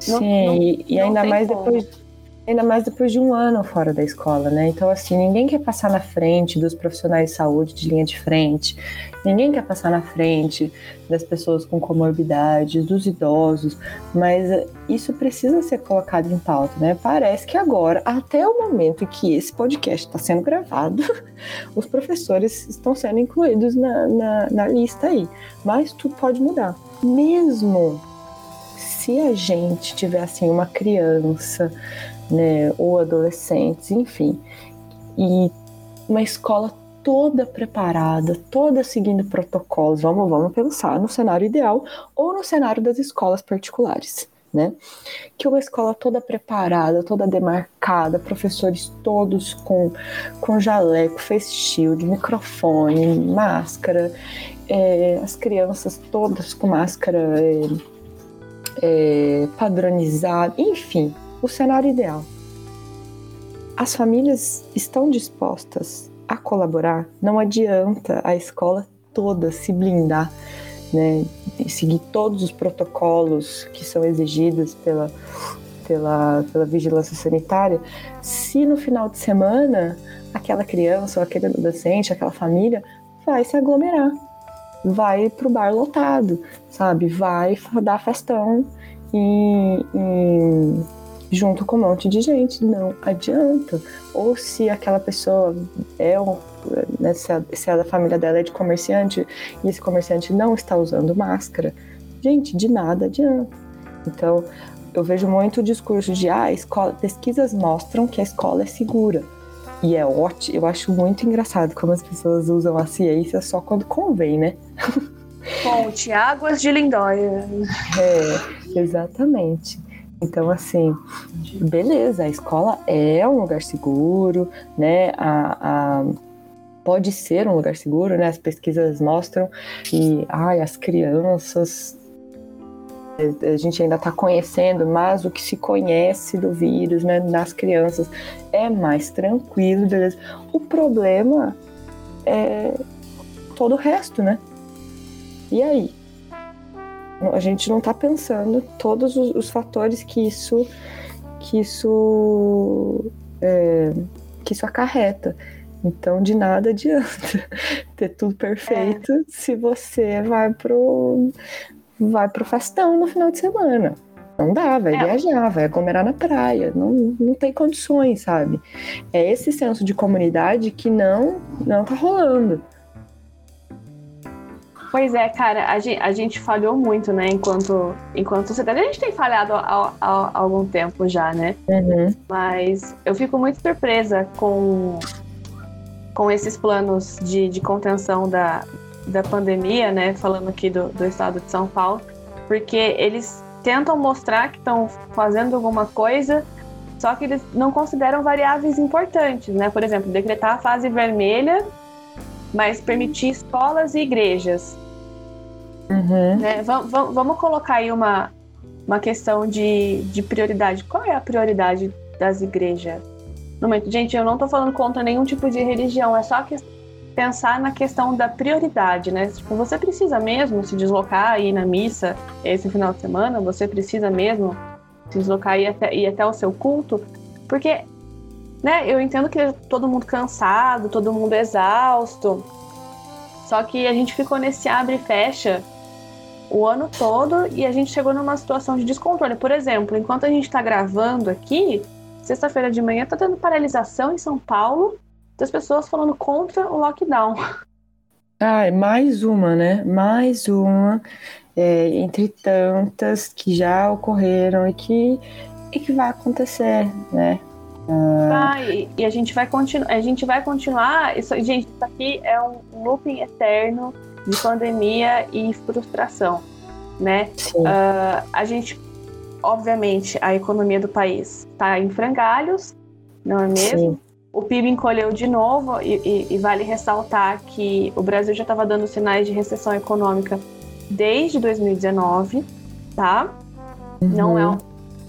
S4: Sim, não, e, ainda mais como. depois Ainda mais depois de um ano fora da escola, né? Então, assim, ninguém quer passar na frente dos profissionais de saúde de linha de frente, ninguém quer passar na frente das pessoas com comorbidades, dos idosos, mas isso precisa ser colocado em pauta, né? Parece que agora, até o momento em que esse podcast está sendo gravado, os professores estão sendo incluídos na, na, na lista aí. Mas tudo pode mudar. Mesmo se a gente tiver assim uma criança né, ou adolescentes, enfim, e uma escola toda preparada, toda seguindo protocolos. Vamos, vamos pensar no cenário ideal ou no cenário das escolas particulares. Né? Que uma escola toda preparada, toda demarcada, professores todos com, com jaleco, face shield, microfone, máscara, é, as crianças todas com máscara é, é, padronizada, enfim, o cenário ideal. As famílias estão dispostas a colaborar, não adianta a escola toda se blindar, né, seguir todos os protocolos que são exigidos pela, pela, pela vigilância sanitária, se no final de semana aquela criança ou aquele adolescente, aquela família vai se aglomerar, vai pro bar lotado, sabe? Vai dar festão e, e junto com um monte de gente. Não adianta. Ou se aquela pessoa é um, né, se, a, se a família dela é de comerciante e esse comerciante não está usando máscara, gente, de nada adianta. Então, eu vejo muito o discurso de ah, escola, pesquisas mostram que a escola é segura. E é ótimo, eu acho muito engraçado como as pessoas usam a ciência só quando convém, né?
S6: Fonte Águas de Lindóia.
S4: É, exatamente. Então, assim, beleza, a escola é um lugar seguro, né? A, a, pode ser um lugar seguro, né? As pesquisas mostram que ai, as crianças. A gente ainda está conhecendo, mas o que se conhece do vírus né, nas crianças é mais tranquilo, beleza? O problema é todo o resto, né? E aí? A gente não está pensando todos os, os, fatores que isso que isso é, que isso acarreta. Então de nada adianta ter tudo perfeito é. se você vai pro vai pro festão no final de semana. Não dá, vai é. viajar, vai aglomerar na praia, não, não tem condições, sabe? É esse senso de comunidade que não não tá rolando.
S6: Pois é, cara, a gente, a gente falhou muito, né, enquanto, enquanto sociedade. A gente tem falhado há, há, há algum tempo já, né?
S4: Uhum.
S6: Mas eu fico muito surpresa com, com esses planos de, de contenção da, da pandemia, né? Falando aqui do, do estado de São Paulo, porque eles tentam mostrar que estão fazendo alguma coisa, só que eles não consideram variáveis importantes, né? Por exemplo, decretar a fase vermelha, mas permitir escolas e igrejas.
S4: Uhum.
S6: Né? Vamos colocar aí uma, uma questão de, de prioridade. Qual é a prioridade das igrejas? No momento, gente, eu não estou falando contra nenhum tipo de religião, é só que pensar na questão da prioridade, né? Tipo, você precisa mesmo se deslocar e ir na missa esse final de semana? Você precisa mesmo se deslocar e ir até, ir até o seu culto? Porque, né, eu entendo que todo mundo cansado, todo mundo exausto, só que a gente ficou nesse abre e fecha o ano todo e a gente chegou numa situação de descontrole. Por exemplo, enquanto a gente está gravando aqui, sexta-feira de manhã está tendo paralisação em São Paulo das pessoas falando contra o lockdown.
S4: Ah, mais uma, né? Mais uma é, entre tantas que já ocorreram e que, e que vai acontecer, né?
S6: Ah, e, e, a gente vai continuar, a gente vai continuar. Isso, gente, isso aqui é um looping eterno de pandemia e frustração, né? Uh, a gente, obviamente, a economia do país está em frangalhos, não é mesmo? Sim. O PIB encolheu de novo e, e, e vale ressaltar que o Brasil já estava dando sinais de recessão econômica desde 2019, tá? Uhum. Não é um,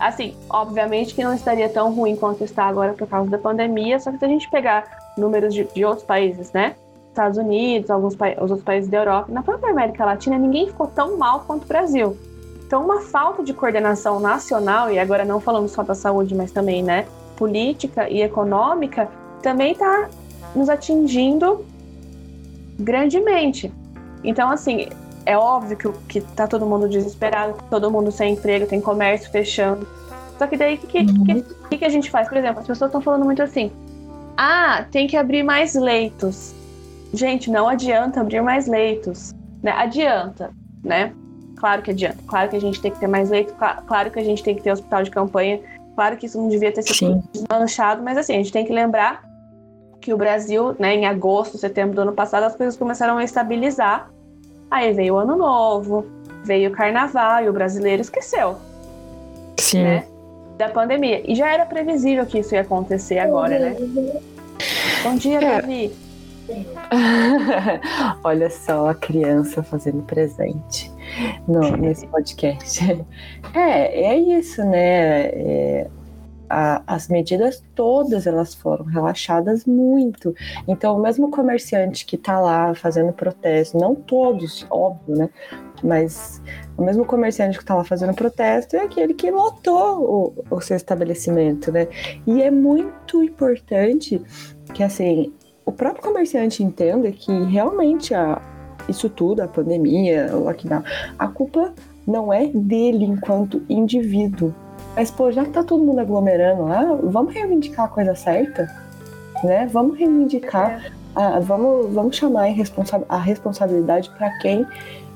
S6: assim, obviamente que não estaria tão ruim quanto está agora por causa da pandemia, só que se a gente pegar números de, de outros países, né? Estados Unidos, alguns os outros países da Europa, na própria América Latina, ninguém ficou tão mal quanto o Brasil. Então, uma falta de coordenação nacional, e agora não falando só da saúde, mas também, né, política e econômica também está nos atingindo grandemente. Então, assim, é óbvio que, que tá todo mundo desesperado, todo mundo sem emprego, tem comércio fechando. Só que daí, o que, uhum. que, que, que, a gente faz? Por exemplo, as pessoas estão falando muito assim: ah, tem que abrir mais leitos. Gente, não adianta abrir mais leitos. Né? Adianta, né? Claro que adianta. Claro que a gente tem que ter mais leitos, claro que a gente tem que ter hospital de campanha, claro que isso não devia ter sido desmanchado, mas assim, a gente tem que lembrar que o Brasil, né, em agosto, setembro do ano passado, as coisas começaram a estabilizar. Aí veio o ano novo, veio o carnaval e o brasileiro esqueceu.
S4: Sim.
S6: Né, da pandemia. E já era previsível que isso ia acontecer agora, né? Bom dia, é. Davi.
S4: Olha só a criança fazendo presente no, nesse podcast. É, é isso, né? É, a, as medidas todas elas foram relaxadas muito. Então, o mesmo comerciante que está lá fazendo protesto, não todos, óbvio, né? Mas o mesmo comerciante que está lá fazendo protesto é aquele que lotou o, o seu estabelecimento, né? E é muito importante que, assim, o próprio comerciante entenda que realmente a, isso tudo, a pandemia, o lockdown, a culpa não é dele enquanto indivíduo, mas, pô, já que tá todo mundo aglomerando lá, vamos reivindicar a coisa certa, né? Vamos reivindicar, a, vamos, vamos chamar a responsabilidade para quem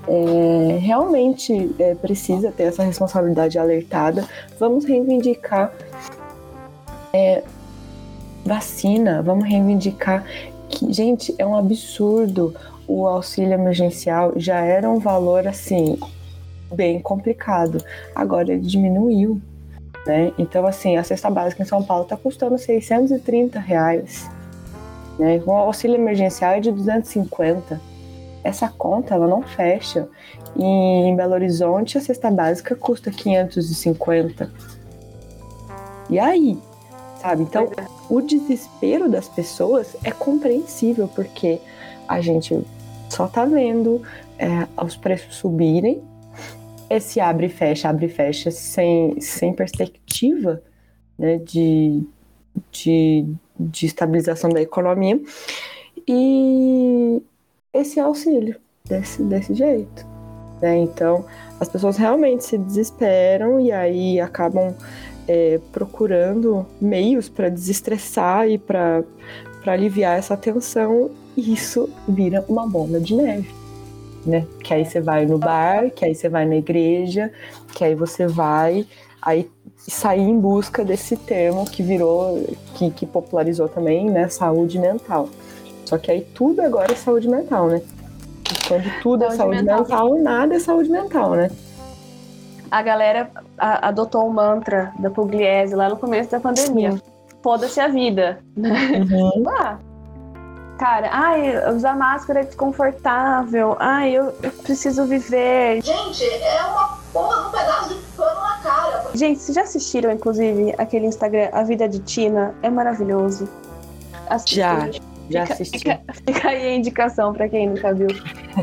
S4: é, realmente é, precisa ter essa responsabilidade alertada. Vamos reivindicar é, vacina, vamos reivindicar que, gente, é um absurdo o auxílio emergencial já era um valor assim bem complicado. Agora ele diminuiu. Né? Então, assim, a cesta básica em São Paulo está custando 630 reais. Né? O auxílio emergencial é de 250. Essa conta ela não fecha. E em Belo Horizonte a cesta básica custa 550. E aí? Sabe? Então, o desespero das pessoas é compreensível, porque a gente só tá vendo é, os preços subirem esse abre e fecha, abre e fecha sem, sem perspectiva né, de, de, de estabilização da economia e esse auxílio desse, desse jeito. Né? Então, as pessoas realmente se desesperam e aí acabam é, procurando meios para desestressar e para aliviar essa tensão, e isso vira uma bomba de neve né? Que aí você vai no bar, que aí você vai na igreja, que aí você vai aí sair em busca desse termo que virou, que, que popularizou também, né? Saúde mental. Só que aí tudo agora é saúde mental, né? Quando tudo saúde é saúde mental. mental, nada é saúde mental, né?
S6: A galera adotou o mantra da Pugliese lá no começo da pandemia. Foda-se a vida. Uhum. ah, Cara, ai, usar máscara é desconfortável. Ai, eu, eu preciso viver.
S9: Gente, é uma porra de um pedaço de pano na cara.
S6: Gente, vocês já assistiram, inclusive, aquele Instagram A Vida de Tina? É maravilhoso.
S4: Assistam. Já, já assisti.
S6: Fica, fica, aí a indicação pra quem nunca viu.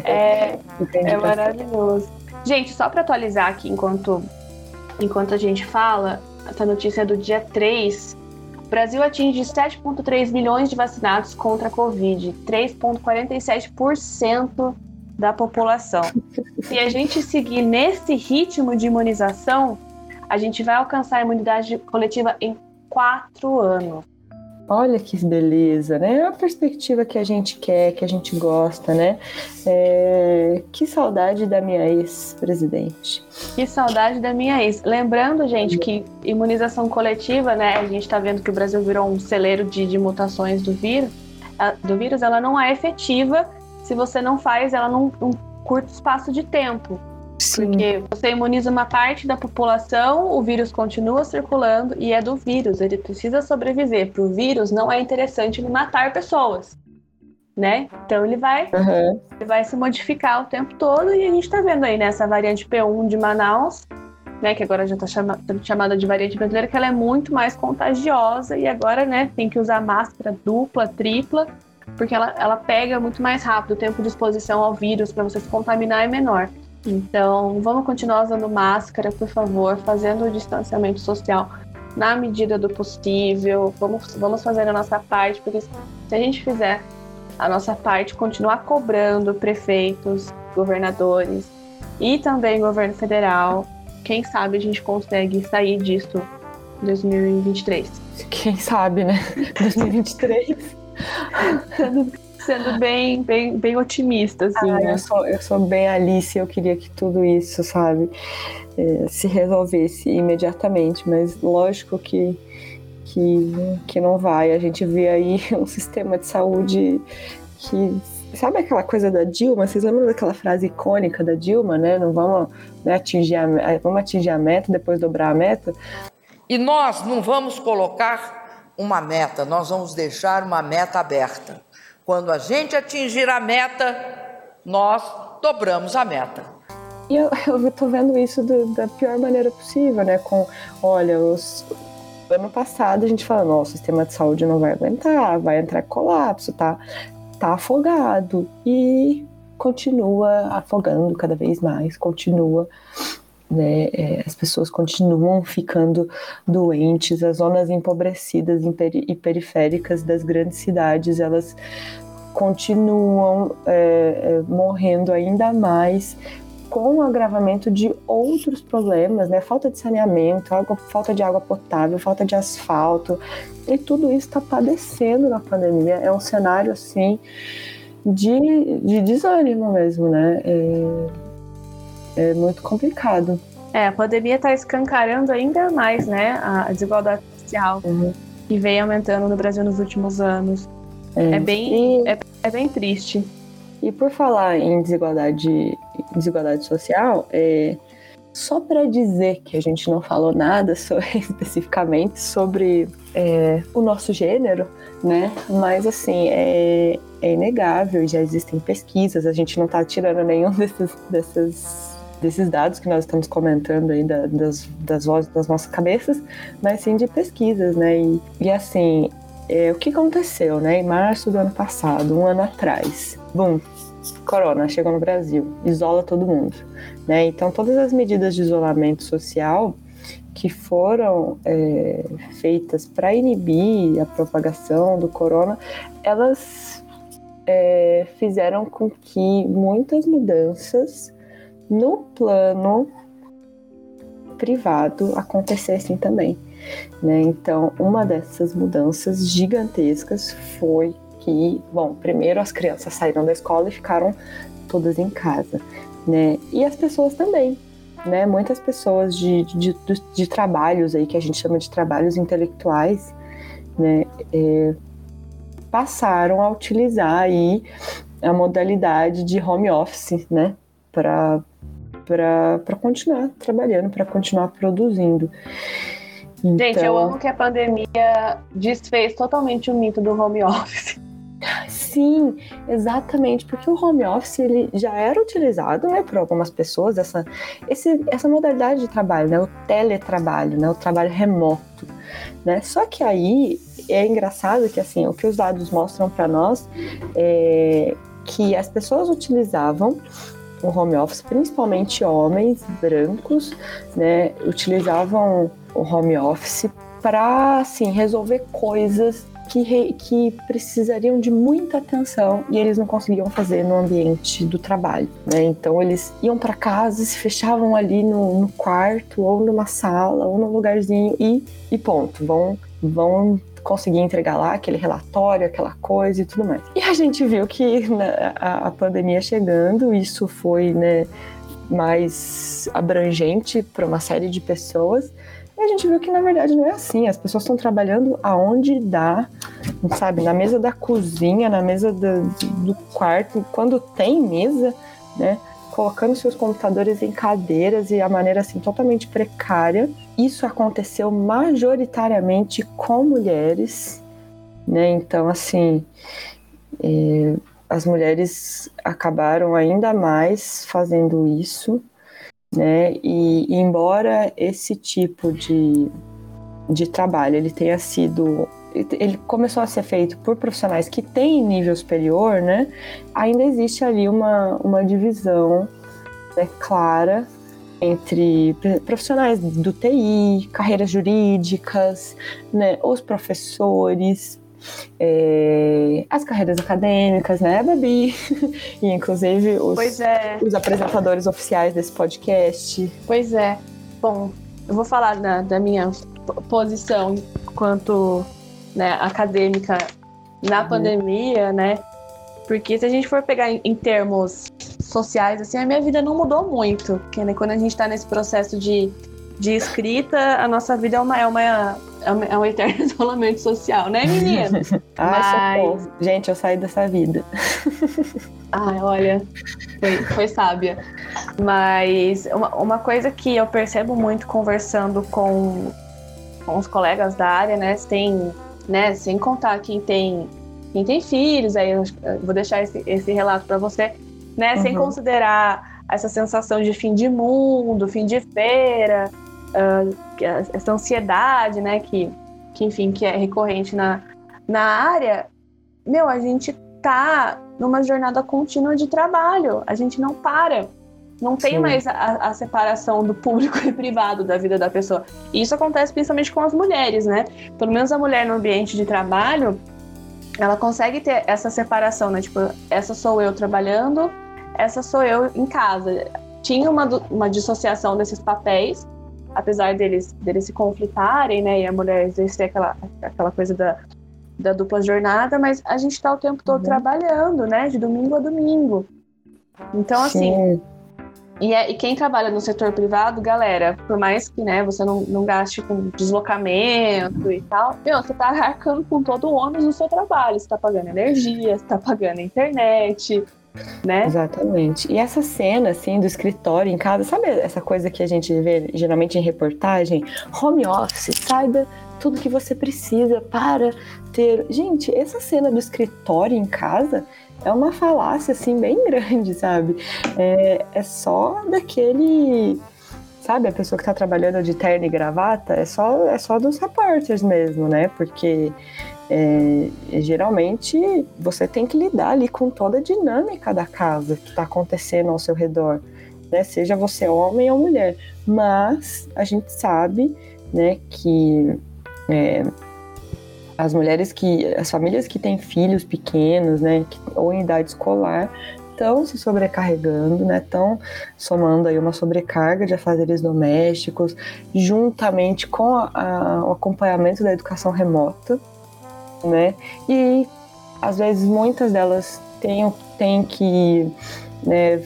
S6: É, é maravilhoso. Gente, só pra atualizar aqui enquanto, enquanto a gente fala, essa notícia é do dia 3 o Brasil atinge 7,3 milhões de vacinados contra a Covid, 3,47% da população. Se a gente seguir nesse ritmo de imunização, a gente vai alcançar a imunidade coletiva em quatro anos.
S4: Olha que beleza, né? É a perspectiva que a gente quer, que a gente gosta, né? É... Que saudade da minha ex-presidente.
S6: Que saudade da minha ex. Lembrando, gente, que imunização coletiva, né? A gente tá vendo que o Brasil virou um celeiro de, de mutações do vírus. Do vírus, ela não é efetiva se você não faz ela num curto espaço de tempo. Sim. Porque você imuniza uma parte da população, o vírus continua circulando e é do vírus, ele precisa sobreviver. Para o vírus não é interessante ele matar pessoas, né? Então ele vai, uhum. ele vai se modificar o tempo todo e a gente está vendo aí nessa variante P1 de Manaus, né? Que agora já está chama, chamada de variante brasileira, que ela é muito mais contagiosa e agora, né? Tem que usar máscara dupla, tripla, porque ela, ela pega muito mais rápido, o tempo de exposição ao vírus para você se contaminar é menor. Então, vamos continuar usando máscara, por favor, fazendo o distanciamento social. na medida do possível, vamos, vamos fazer a nossa parte, porque se a gente fizer a nossa parte, continuar cobrando prefeitos, governadores e também governo federal, quem sabe a gente consegue sair disso em 2023.
S4: Quem sabe, né? 2023.
S6: sendo, bem, bem, bem otimista, assim. Ah,
S4: né? eu, sou, eu sou bem Alice, eu queria que tudo isso, sabe, é, se resolvesse imediatamente, mas lógico que, que, que não vai. A gente vê aí um sistema de saúde que Sabe aquela coisa da Dilma? Vocês lembram daquela frase icônica da Dilma, né? Não vamos né, atingir a, vamos atingir a meta, depois dobrar a meta.
S21: E nós não vamos colocar uma meta, nós vamos deixar uma meta aberta. Quando a gente atingir a meta, nós dobramos a meta.
S4: E eu, eu tô vendo isso do, da pior maneira possível, né? Com, olha, os, ano passado a gente fala, nossa, o sistema de saúde não vai aguentar, vai entrar em colapso, tá? Tá afogado e continua afogando cada vez mais, continua né, é, as pessoas continuam ficando doentes, as zonas empobrecidas e periféricas das grandes cidades, elas continuam é, é, morrendo ainda mais com o agravamento de outros problemas, né? Falta de saneamento, água, falta de água potável, falta de asfalto, e tudo isso está padecendo na pandemia. É um cenário assim de, de desânimo mesmo, né? É, é muito complicado.
S6: É, a pandemia está escancarando ainda mais, né, a desigualdade social uhum. que vem aumentando no Brasil nos últimos anos. É, é bem, e... é, é, bem triste.
S4: E por falar em desigualdade, desigualdade social, é, só para dizer que a gente não falou nada sobre, especificamente sobre é, o nosso gênero, né? Mas assim, é, é inegável, já existem pesquisas, a gente não está tirando nenhum desses, desses desses dados que nós estamos comentando aí da, das, das vozes das nossas cabeças, mas sim de pesquisas, né? E, e assim, é, o que aconteceu, né? Em março do ano passado, um ano atrás, bum, corona chegou no Brasil, isola todo mundo, né? Então todas as medidas de isolamento social que foram é, feitas para inibir a propagação do corona, elas é, fizeram com que muitas mudanças no plano privado acontecessem também. Né? Então, uma dessas mudanças gigantescas foi que, bom, primeiro as crianças saíram da escola e ficaram todas em casa, né? E as pessoas também, né? Muitas pessoas de, de, de, de trabalhos aí que a gente chama de trabalhos intelectuais, né? É, passaram a utilizar aí a modalidade de home office, né? Para para continuar trabalhando, para continuar produzindo.
S6: Então... Gente, eu amo que a pandemia desfez totalmente o mito do home office.
S4: Sim, exatamente, porque o home office ele já era utilizado, né, por algumas pessoas essa esse, essa modalidade de trabalho, né, o teletrabalho, né, o trabalho remoto, né. Só que aí é engraçado que assim o que os dados mostram para nós é que as pessoas utilizavam o home office, principalmente homens brancos, né, utilizavam o home office para assim resolver coisas que, re, que precisariam de muita atenção e eles não conseguiam fazer no ambiente do trabalho, né? Então eles iam para casa, se fechavam ali no, no, quarto ou numa sala ou num lugarzinho e, e ponto, vão vão conseguir entregar lá aquele relatório, aquela coisa e tudo mais. E a gente viu que né, a, a pandemia chegando, isso foi né, mais abrangente para uma série de pessoas. E a gente viu que na verdade não é assim. As pessoas estão trabalhando aonde dá, sabe? Na mesa da cozinha, na mesa do, do quarto, quando tem mesa, né? Colocando seus computadores em cadeiras e a maneira assim totalmente precária. Isso aconteceu majoritariamente com mulheres, né? Então assim, é, as mulheres acabaram ainda mais fazendo isso, né? E, e embora esse tipo de, de trabalho ele tenha sido ele começou a ser feito por profissionais que têm nível superior, né? Ainda existe ali uma, uma divisão né, clara entre profissionais do TI, carreiras jurídicas, né, os professores, é, as carreiras acadêmicas, né, Babi? e inclusive os,
S6: é.
S4: os apresentadores oficiais desse podcast.
S6: Pois é. Bom, eu vou falar da, da minha posição enquanto né, acadêmica na uhum. pandemia, né? Porque se a gente for pegar em, em, termos sociais, assim, a minha vida não mudou muito. Porque né, quando a gente está nesse processo de, de escrita, a nossa vida é uma, é uma, é um eterno isolamento social, né, meninas?
S4: ah, Mas... Gente, eu saí dessa vida.
S6: Ai, olha, foi, foi sábia. Mas uma, uma coisa que eu percebo muito conversando com, com os colegas da área, né, tem, né, sem contar quem tem quem tem filhos, aí vou deixar esse, esse relato para você, né? Uhum. Sem considerar essa sensação de fim de mundo, fim de feira, uh, essa ansiedade, né? Que, que, enfim, que é recorrente na, na área. Meu, a gente tá numa jornada contínua de trabalho. A gente não para. Não tem Sim. mais a, a, separação do público e privado da vida da pessoa. E isso acontece principalmente com as mulheres, né? Pelo menos a mulher no ambiente de trabalho, ela consegue ter essa separação, né? Tipo, essa sou eu trabalhando, essa sou eu em casa. Tinha uma, uma dissociação desses papéis, apesar deles, deles se conflitarem, né? E a mulher exercer aquela, aquela coisa da, da dupla jornada, mas a gente está o tempo todo uhum. trabalhando, né? De domingo a domingo. Então, assim, Sim. E, é, e, quem trabalha no setor privado, galera, por mais que né, você não, não gaste com deslocamento e tal, meu, você tá arcando com todo o ônus do seu trabalho. Você tá pagando energia, você tá pagando internet, né?
S4: Exatamente. E essa cena, assim, do escritório em casa, sabe essa coisa que a gente vê geralmente em reportagem? Home office, saiba tudo que você precisa para ter. Gente, essa cena do escritório em casa é uma falácia, assim, bem grande, sabe? É, é só daquele. Sabe, a pessoa que está trabalhando de terno e gravata é só, é só dos repórteres mesmo, né? Porque é, geralmente você tem que lidar ali com toda a dinâmica da casa que está acontecendo ao seu redor, né? Seja você homem ou mulher. Mas a gente sabe, né, que é, as mulheres que, as famílias que têm filhos pequenos, né, que, ou em idade escolar, estão se sobrecarregando, né, estão somando aí uma sobrecarga de afazeres domésticos, juntamente com a, a, o acompanhamento da educação remota, né, e às vezes muitas delas têm, têm que né,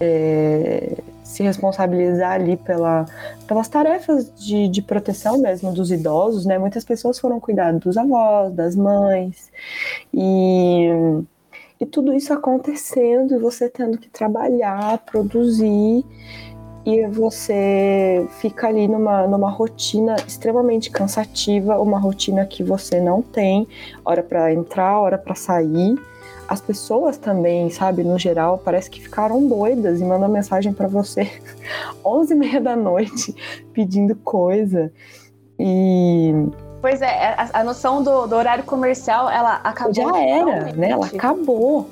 S4: é, se responsabilizar ali pela, pelas tarefas de, de proteção mesmo dos idosos, né? Muitas pessoas foram cuidar dos avós, das mães, e, e tudo isso acontecendo, e você tendo que trabalhar, produzir, e você fica ali numa, numa rotina extremamente cansativa, uma rotina que você não tem hora para entrar, hora para sair as pessoas também, sabe, no geral, parece que ficaram doidas e mandam mensagem para você 11 e meia da noite pedindo coisa. E.
S6: Pois é, a, a noção do, do, horário comercial, ela acabou.
S4: Já era, né? Ela acabou.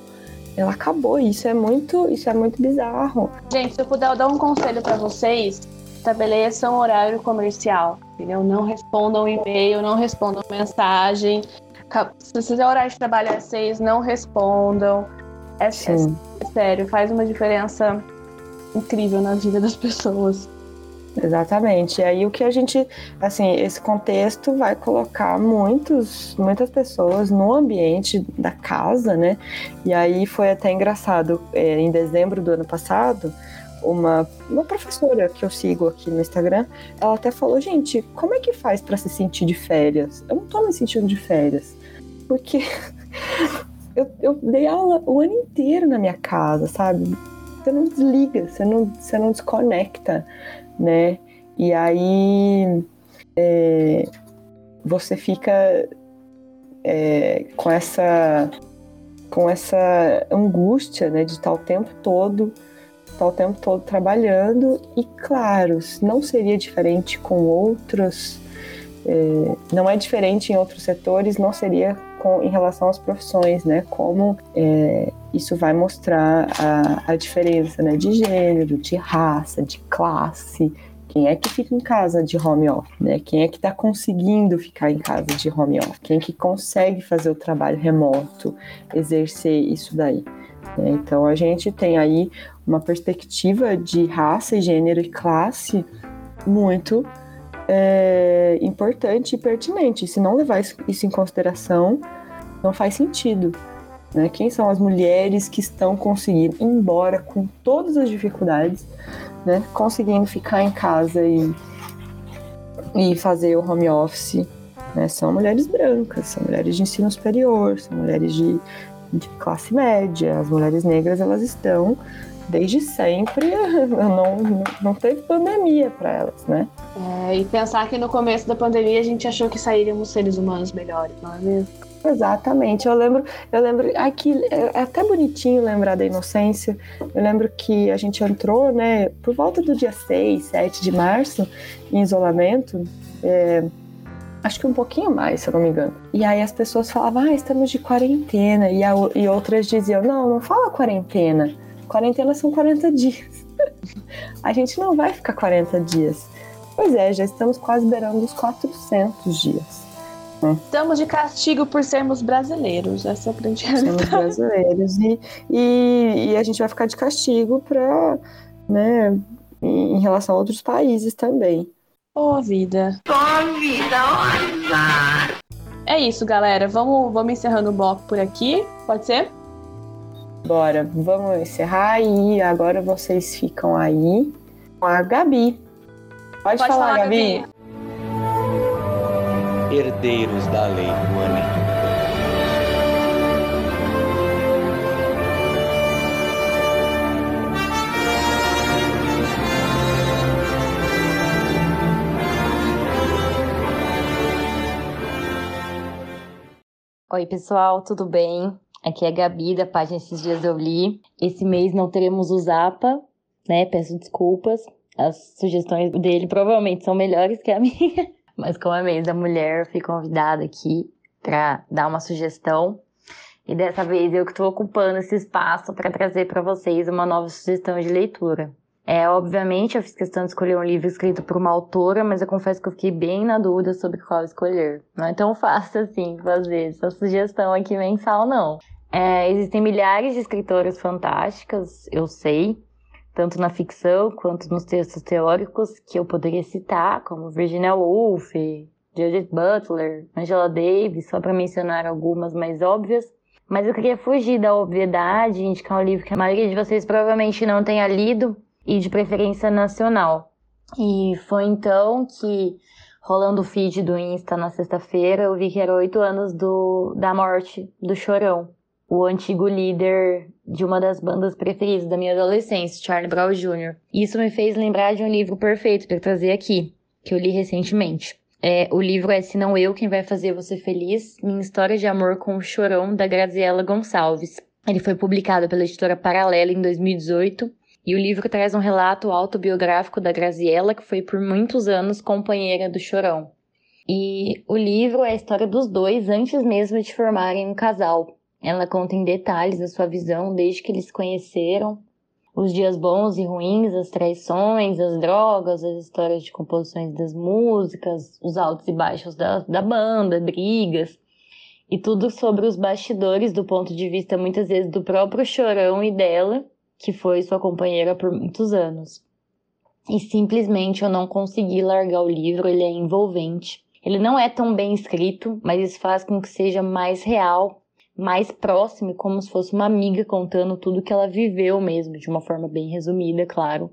S4: Ela acabou. Isso é muito, isso é muito bizarro.
S6: Gente, se eu puder dar um conselho para vocês, estabeleçam horário comercial, entendeu? Não respondam e-mail, não respondam mensagem, se fizer horário de trabalho às seis, não respondam. É, é, é, sério, faz uma diferença incrível na vida das pessoas.
S4: Exatamente. E aí o que a gente, assim, esse contexto vai colocar muitos, muitas pessoas no ambiente da casa, né? E aí foi até engraçado. É, em dezembro do ano passado, uma, uma professora que eu sigo aqui no Instagram, ela até falou, gente, como é que faz para se sentir de férias? Eu não tô me sentindo de férias porque eu, eu dei aula o ano inteiro na minha casa, sabe? Você não desliga, você não, você não desconecta, né? E aí é, você fica é, com essa com essa angústia, né, de estar o tempo todo estar o tempo todo trabalhando e claro, não seria diferente com outros é, não é diferente em outros setores, não seria com, em relação às profissões, né? Como é, isso vai mostrar a, a diferença né, de gênero, de raça, de classe, quem é que fica em casa de home office, né? Quem é que está conseguindo ficar em casa de home office? Quem é que consegue fazer o trabalho remoto, exercer isso daí? Né? Então a gente tem aí uma perspectiva de raça, gênero e classe muito é, importante e pertinente. Se não levar isso em consideração, não faz sentido. Né? Quem são as mulheres que estão conseguindo, embora com todas as dificuldades, né, conseguindo ficar em casa e, e fazer o home office, né, são mulheres brancas, são mulheres de ensino superior, são mulheres de, de classe média. As mulheres negras elas estão desde sempre, não, não teve pandemia para elas, né?
S6: É, e pensar que no começo da pandemia a gente achou que sairíamos seres humanos melhores, não é mesmo?
S4: Exatamente. Eu lembro, eu lembro aqui é, é até bonitinho lembrar da inocência. Eu lembro que a gente entrou, né, por volta do dia 6, 7 de março, em isolamento. É, acho que um pouquinho mais, se eu não me engano. E aí as pessoas falavam, ah, estamos de quarentena. E, a, e outras diziam, não, não fala quarentena. Quarentena são 40 dias. a gente não vai ficar 40 dias. Pois é, já estamos quase beirando os 400 dias.
S6: Estamos de castigo por sermos brasileiros, essa é a grande realidade.
S4: Somos brasileiros e, e, e a gente vai ficar de castigo para, né, em relação a outros países também.
S6: Ô oh, vida.
S3: Ô oh, vida, olha.
S6: É isso, galera. Vamos, vamos encerrando o bloco por aqui. Pode ser?
S4: Bora, vamos encerrar e agora vocês ficam aí com a Gabi. Pode, Pode falar, falar, Gabi. Gabi
S1: herdeiros da lei Rouanet.
S22: Oi, pessoal, tudo bem? Aqui é a Gabi, da página Esses Dias Eu Li. Esse mês não teremos o Zapa, né? Peço desculpas. As sugestões dele provavelmente são melhores que a minha. Mas como é mês da mulher, fui convidada aqui para dar uma sugestão. E dessa vez eu que estou ocupando esse espaço para trazer para vocês uma nova sugestão de leitura. É, obviamente, eu fiz questão de escolher um livro escrito por uma autora, mas eu confesso que eu fiquei bem na dúvida sobre qual escolher. Não é tão fácil assim fazer essa sugestão aqui mensal, não. É, existem milhares de escritoras fantásticas, eu sei, tanto na ficção quanto nos textos teóricos que eu poderia citar, como Virginia Woolf, Judith Butler, Angela Davis, só para mencionar algumas mais óbvias. Mas eu queria fugir da obviedade e indicar um livro que a maioria de vocês provavelmente não tenha lido e de preferência nacional. E foi então que, rolando o feed do Insta na sexta-feira, eu vi que era oito anos do, da morte do Chorão, o antigo líder de uma das bandas preferidas da minha adolescência, Charlie Brown Jr. Isso me fez lembrar de um livro perfeito para trazer aqui, que eu li recentemente. É, o livro é Se Não Eu Quem Vai Fazer Você Feliz, Minha História de Amor com o Chorão, da Graziella Gonçalves. Ele foi publicado pela editora Paralela em 2018 e o livro traz um relato autobiográfico da Graziella, que foi por muitos anos companheira do Chorão. E o livro é a história dos dois antes mesmo de formarem um casal. Ela conta em detalhes a sua visão desde que eles conheceram, os dias bons e ruins, as traições, as drogas, as histórias de composições das músicas, os altos e baixos da, da banda, brigas, e tudo sobre os bastidores do ponto de vista muitas vezes do próprio Chorão e dela, que foi sua companheira por muitos anos. E simplesmente eu não consegui largar o livro, ele é envolvente. Ele não é tão bem escrito, mas isso faz com que seja mais real mais próximo, como se fosse uma amiga contando tudo que ela viveu mesmo, de uma forma bem resumida, claro.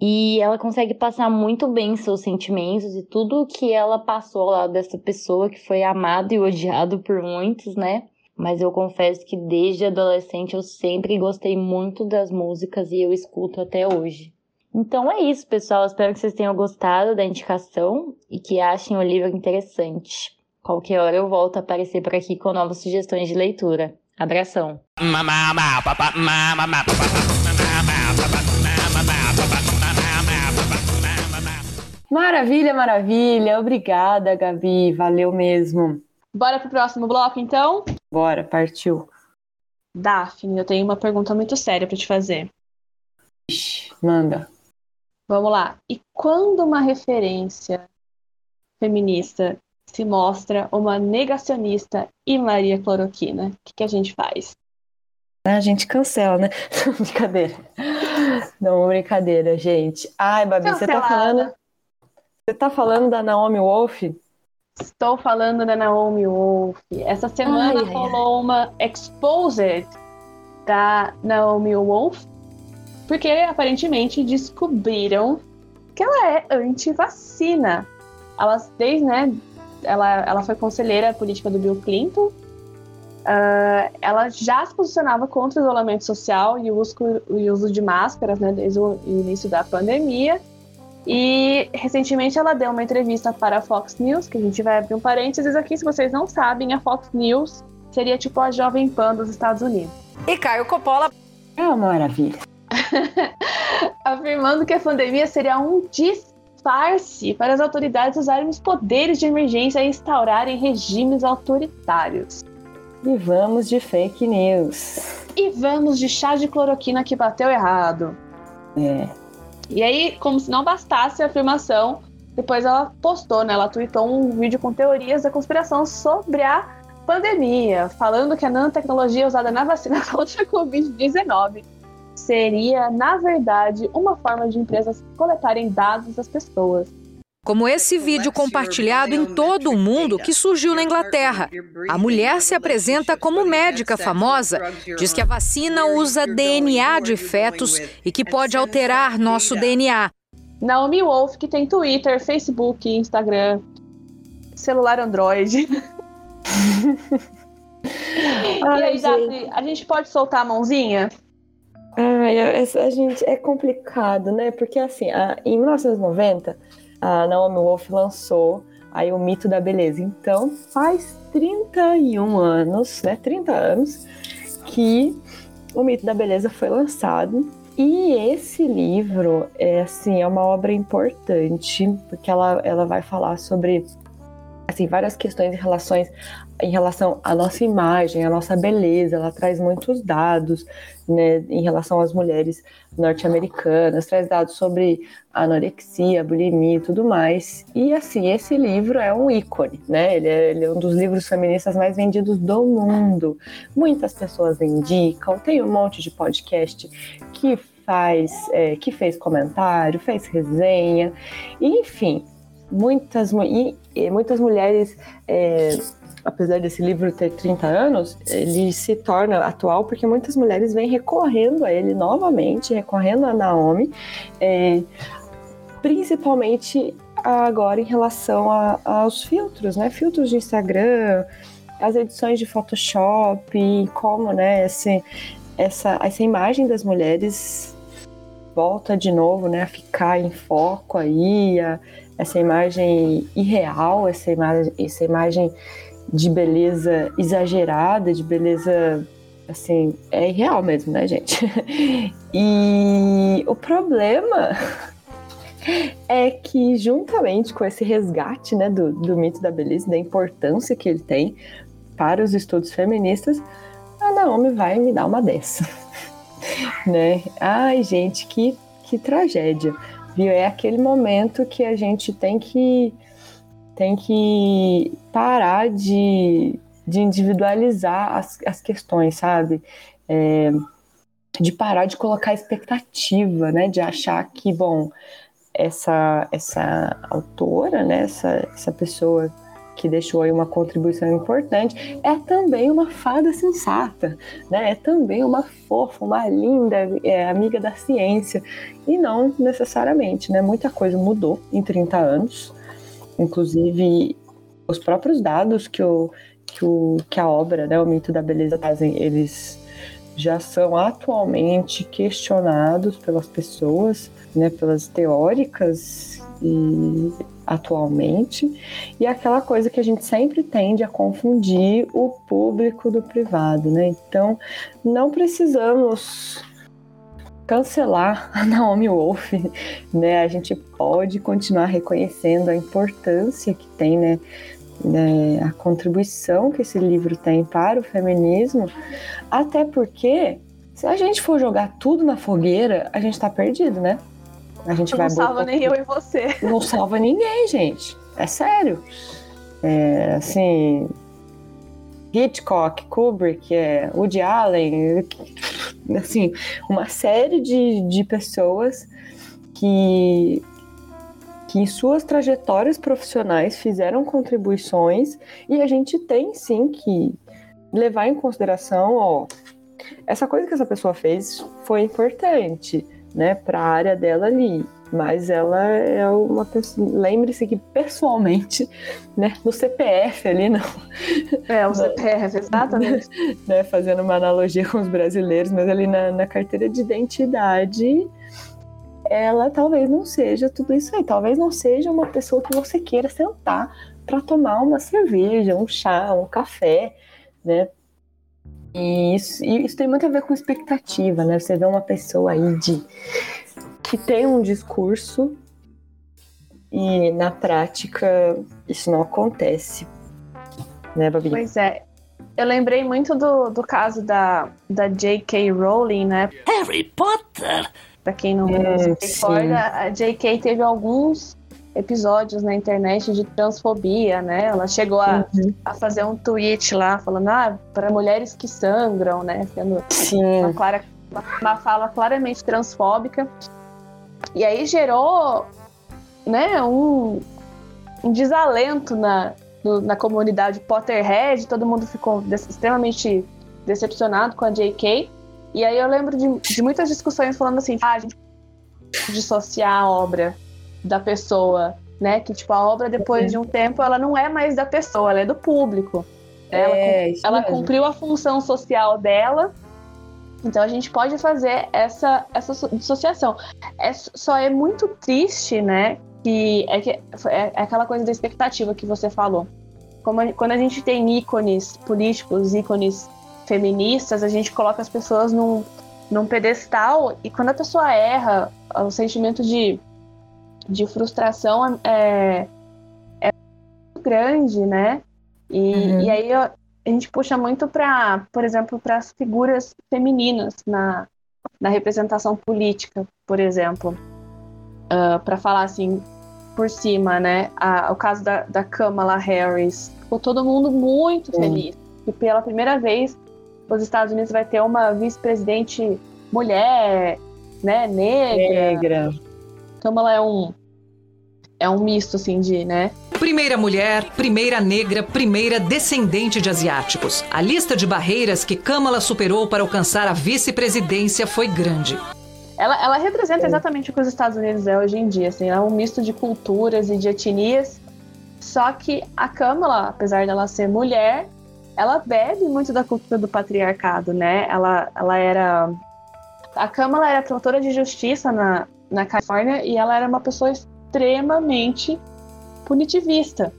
S22: E ela consegue passar muito bem seus sentimentos e tudo que ela passou lá dessa pessoa que foi amado e odiado por muitos, né? Mas eu confesso que desde adolescente eu sempre gostei muito das músicas e eu escuto até hoje. Então é isso, pessoal. Espero que vocês tenham gostado da indicação e que achem o livro interessante. Qualquer hora eu volto a aparecer por aqui com novas sugestões de leitura. Abração.
S4: Maravilha, maravilha. Obrigada, Gabi. Valeu mesmo.
S6: Bora pro próximo bloco, então?
S4: Bora, partiu.
S6: Daphne, eu tenho uma pergunta muito séria para te fazer.
S4: Ixi, manda.
S6: Vamos lá. E quando uma referência feminista se mostra uma negacionista e Maria Cloroquina, o que, que a gente faz?
S4: A gente cancela, né? brincadeira. Não, brincadeira, gente. Ai, Babi, você tá falando. Você tá falando da Naomi Wolf?
S6: Estou falando da Naomi Wolf. Essa semana ai, rolou ai. uma exposed da Naomi Wolf, porque aparentemente descobriram que ela é anti-vacina. Ela, desde, né, ela, ela foi conselheira política do Bill Clinton. Uh, ela já se posicionava contra o isolamento social e o uso, o uso de máscaras né, desde o início da pandemia. E recentemente ela deu uma entrevista para a Fox News, que a gente vai abrir um parênteses aqui, se vocês não sabem, a Fox News seria tipo a Jovem Pan dos Estados Unidos.
S21: E Caio Coppola.
S4: É uma maravilha.
S6: Afirmando que a pandemia seria um disfarce para as autoridades usarem os poderes de emergência e instaurarem regimes autoritários.
S4: E vamos de fake news.
S6: E vamos de chá de cloroquina que bateu errado.
S4: É.
S6: E aí, como se não bastasse a afirmação, depois ela postou, né? Ela tweetou um vídeo com teorias da conspiração sobre a pandemia, falando que a nanotecnologia usada na vacina contra a Covid-19 seria, na verdade, uma forma de empresas coletarem dados das pessoas.
S23: Como esse vídeo compartilhado em todo o mundo que surgiu na Inglaterra. A mulher se apresenta como médica famosa, diz que a vacina usa DNA de fetos e que pode alterar nosso DNA.
S6: Naomi Wolf, que tem Twitter, Facebook, Instagram, celular Android. Ai, e aí, Daphne, a gente pode soltar a mãozinha?
S4: Ai, a, a gente é complicado, né? Porque assim, a, em 1990 a Naomi Wolf lançou aí o mito da beleza. Então, faz 31 anos, né? 30 anos que o mito da beleza foi lançado. E esse livro é assim, é uma obra importante, porque ela, ela vai falar sobre assim, várias questões em, relações, em relação à nossa imagem, à nossa beleza. Ela traz muitos dados né, em relação às mulheres norte-americanas, traz dados sobre anorexia, bulimia e tudo mais. E assim, esse livro é um ícone, né? Ele é, ele é um dos livros feministas mais vendidos do mundo. Muitas pessoas indicam, tem um monte de podcast que faz, é, que fez comentário, fez resenha, enfim, muitas, e, muitas mulheres, é, apesar desse livro ter 30 anos, ele se torna atual porque muitas mulheres vêm recorrendo a ele novamente, recorrendo a Naomi, é, principalmente agora em relação a, aos filtros, né? Filtros de Instagram, as edições de Photoshop, como, né, esse, essa, essa imagem das mulheres volta de novo, né, a ficar em foco aí, a, essa imagem irreal, essa imagem, essa imagem de beleza exagerada, de beleza assim, é irreal mesmo, né, gente? E o problema é que juntamente com esse resgate, né, do, do mito da beleza, da importância que ele tem para os estudos feministas, a Naomi vai me dar uma dessa, né? Ai, gente, que, que tragédia viu? É aquele momento que a gente tem que tem que parar de, de individualizar as, as questões, sabe? É, de parar de colocar expectativa, né? De achar que, bom, essa, essa autora, né? Essa, essa pessoa que deixou aí uma contribuição importante, é também uma fada sensata, né? É também uma fofa, uma linda é, amiga da ciência. E não necessariamente, né? Muita coisa mudou em 30 anos, inclusive os próprios dados que, o, que, o, que a obra, né, o mito da beleza trazem, eles já são atualmente questionados pelas pessoas, né, pelas teóricas e atualmente, e aquela coisa que a gente sempre tende a confundir o público do privado, né? Então, não precisamos cancelar a Naomi Wolf, né? A gente pode continuar reconhecendo a importância que tem, né, né, a contribuição que esse livro tem para o feminismo, até porque se a gente for jogar tudo na fogueira, a gente tá perdido, né? A gente
S6: não
S4: vai
S6: salva nem eu e você.
S4: Não salva ninguém, gente. É sério. É, assim, Hitchcock, Kubrick, é, Woody Allen, assim, uma série de, de pessoas que que em suas trajetórias profissionais fizeram contribuições e a gente tem sim que levar em consideração, ó, essa coisa que essa pessoa fez foi importante, né, para a área dela ali. Mas ela é uma pessoa. Lembre-se que pessoalmente, né, no CPF ali, não.
S6: É, o CPF, exatamente.
S4: né, fazendo uma analogia com os brasileiros, mas ali na, na carteira de identidade, ela talvez não seja tudo isso aí. Talvez não seja uma pessoa que você queira sentar para tomar uma cerveja, um chá, um café, né? E isso, e isso, tem muito a ver com expectativa, né? Você vê uma pessoa aí de que tem um discurso e na prática isso não acontece, né, Babi?
S6: Pois é. Eu lembrei muito do, do caso da, da J.K. Rowling, né?
S24: Harry Potter!
S6: Pra quem não, hum, se recorda, a J.K. teve alguns episódios na internet de transfobia, né? Ela chegou a, uhum. a fazer um tweet lá falando, ah, para mulheres que sangram, né? Sendo uma, clara, uma fala claramente transfóbica. E aí gerou, né, um, um desalento na, no, na comunidade Potterhead, todo mundo ficou extremamente decepcionado com a J.K. E aí eu lembro de, de muitas discussões falando assim, ah, a gente dissociar a obra da pessoa, né? Que tipo a obra depois de um tempo ela não é mais da pessoa, ela é do público. Ela, é, ela cumpriu a função social dela. Então a gente pode fazer essa essa dissociação. É, só é muito triste, né? Que é, que é, é aquela coisa da expectativa que você falou. Como a, quando a gente tem ícones políticos, ícones feministas, a gente coloca as pessoas num, num pedestal e quando a pessoa erra, o sentimento de, de frustração é, é muito grande, né? E, uhum. e aí a gente puxa muito para, por exemplo, para as figuras femininas na, na representação política, por exemplo, uh, ah, para falar assim por cima, né? A, o caso da, da Kamala Harris, ficou todo mundo muito feliz. E pela primeira vez os Estados Unidos vai ter uma vice-presidente mulher, né, negra.
S4: Negra.
S6: Kamala é um é um misto assim de, né?
S24: Primeira mulher, primeira negra, primeira descendente de asiáticos. A lista de barreiras que Kamala superou para alcançar a vice-presidência foi grande.
S6: Ela, ela representa exatamente o que os Estados Unidos é hoje em dia, assim, é um misto de culturas e de etnias. Só que a Kamala, apesar dela ser mulher, ela bebe muito da cultura do patriarcado, né? Ela, ela era. A Kamala era promotora de justiça na, na Califórnia e ela era uma pessoa extremamente punitivista.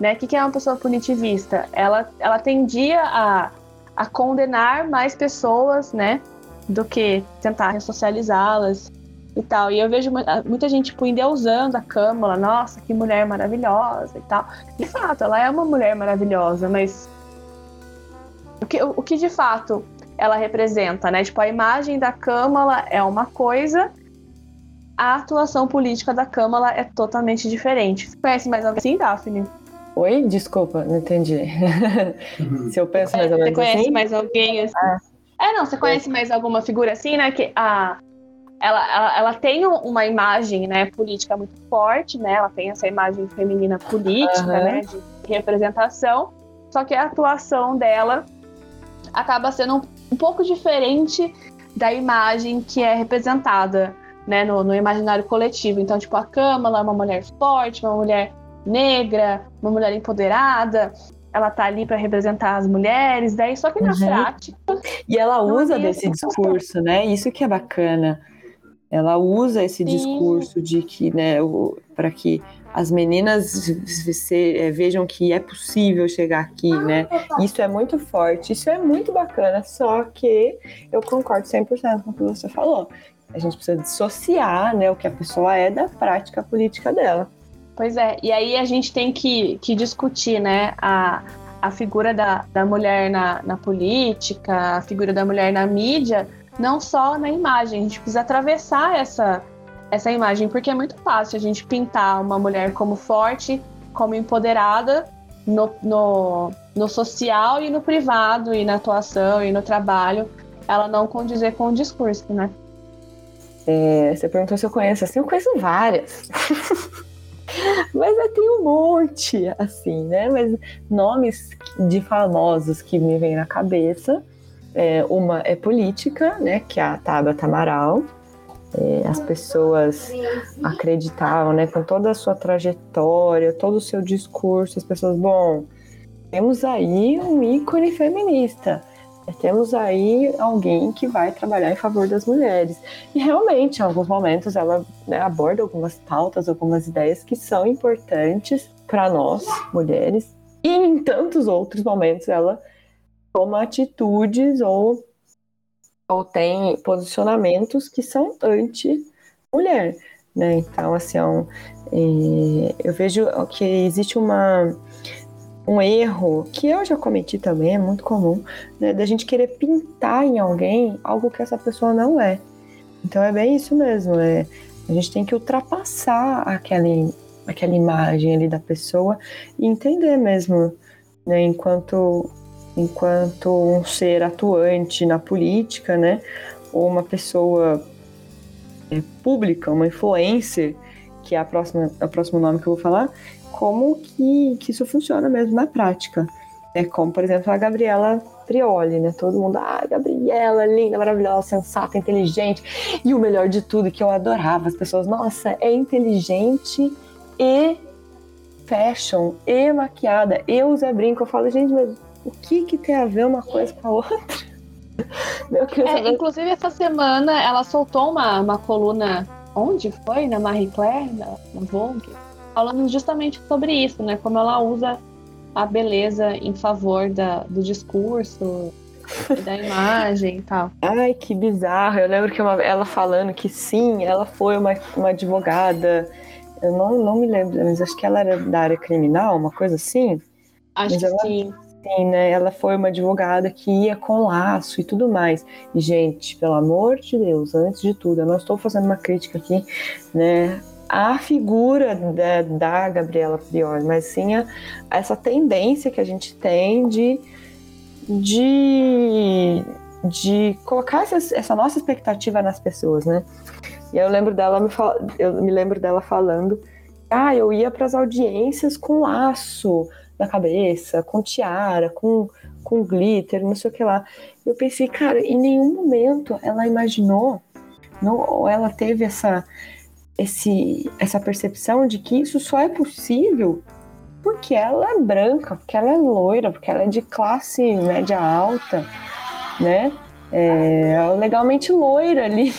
S6: Né? O que, é uma pessoa punitivista? Ela, ela tendia a, a condenar mais pessoas, né? Do que tentar ressocializá-las e tal. E eu vejo muita gente tipo, endeusando a Câmara, nossa, que mulher maravilhosa e tal. De fato, ela é uma mulher maravilhosa, mas o que, o que de fato ela representa, né? Tipo, a imagem da Câmara é uma coisa, a atuação política da Câmara é totalmente diferente. Você conhece mais alguém assim, Daphne?
S4: Oi? Desculpa, não entendi. Se eu penso mais menos
S6: Você conhece
S4: assim?
S6: mais alguém assim? Ah. É, não, você conhece mais alguma figura assim, né? Que a, ela, ela, ela, tem uma imagem né, política muito forte, né? Ela tem essa imagem feminina política, uhum. né? De representação. Só que a atuação dela acaba sendo um, um pouco diferente da imagem que é representada né, no, no, imaginário coletivo. Então, tipo, a Câmara é uma mulher forte, uma mulher negra, uma mulher empoderada. Ela tá ali para representar as mulheres, daí só que na uhum. prática.
S4: E ela usa desse discurso, né? Isso que é bacana ela usa esse Sim. discurso de que, né, para que as meninas se, é, vejam que é possível chegar aqui, né? Isso é muito forte, isso é muito bacana, só que eu concordo 100% com o que você falou. A gente precisa dissociar, né, o que a pessoa é da prática política dela.
S6: Pois é, e aí a gente tem que, que discutir, né, a, a figura da, da mulher na, na política, a figura da mulher na mídia, não só na imagem. A gente precisa atravessar essa, essa imagem, porque é muito fácil a gente pintar uma mulher como forte, como empoderada no, no, no social e no privado, e na atuação e no trabalho, ela não condizer com o discurso, né?
S4: É, você perguntou se eu conheço, assim, eu conheço várias. Mas eu tenho um monte, assim, né? Mas nomes de famosos que me vêm na cabeça. É, uma é política, né? Que é a Tabata Amaral. É, as pessoas acreditavam, né? Com toda a sua trajetória, todo o seu discurso, as pessoas, bom, temos aí um ícone feminista. Temos aí alguém que vai trabalhar em favor das mulheres. E realmente, em alguns momentos, ela né, aborda algumas pautas, algumas ideias que são importantes para nós, mulheres. E em tantos outros momentos, ela toma atitudes ou, ou tem posicionamentos que são anti-mulher. Né? Então, assim, é um, é, eu vejo que existe uma um erro que eu já cometi também, é muito comum, né, da gente querer pintar em alguém algo que essa pessoa não é. Então é bem isso mesmo, é, a gente tem que ultrapassar aquela, aquela imagem ali da pessoa e entender mesmo, né, enquanto, enquanto um ser atuante na política, né, ou uma pessoa é, pública, uma influencer, que é a próxima, o próximo nome que eu vou falar, como que, que isso funciona mesmo na prática. É como, por exemplo, a Gabriela Prioli, né? Todo mundo, ah, Gabriela, linda, maravilhosa, sensata, inteligente. E o melhor de tudo, que eu adorava, as pessoas, nossa, é inteligente e fashion, e maquiada, e usa brinco. Eu falo, gente, mas o que que tem a ver uma coisa com a outra?
S6: É, inclusive, essa semana ela soltou uma, uma coluna, onde foi? Na Marie Claire, na, na Vogue? Falando justamente sobre isso, né? Como ela usa a beleza em favor da, do discurso, da imagem e tal.
S4: Ai, que bizarro. Eu lembro que uma, ela falando que sim, ela foi uma, uma advogada. Eu não, não me lembro, mas acho que ela era da área criminal, uma coisa assim.
S6: Acho
S4: mas que
S6: ela, sim.
S4: Sim, né? Ela foi uma advogada que ia com laço e tudo mais. E, gente, pelo amor de Deus, antes de tudo, eu não estou fazendo uma crítica aqui, né? A figura da, da Gabriela Priori, mas sim a, essa tendência que a gente tem de, de, de colocar essa, essa, nossa expectativa nas pessoas, né? E eu lembro dela me, eu me lembro dela falando, ah, eu ia para as audiências com laço na cabeça, com tiara, com, com glitter, não sei o que lá. Eu pensei, cara, em nenhum momento ela imaginou, não, ou ela teve essa esse, essa percepção de que isso só é possível porque ela é branca, porque ela é loira, porque ela é de classe média alta, né? É, legalmente loira ali,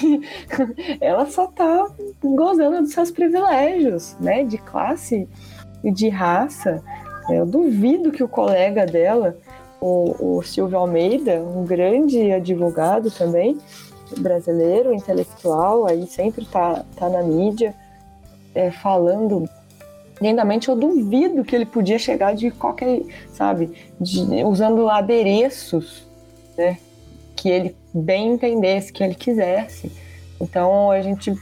S4: ela só tá gozando dos seus privilégios, né? De classe e de raça. Eu duvido que o colega dela, o, o Silvio Almeida, um grande advogado também, brasileiro, intelectual, aí sempre tá, tá na mídia, é, falando lindamente, eu duvido que ele podia chegar de qualquer, sabe, de, usando adereços, né, que ele bem entendesse, que ele quisesse. Então a gente,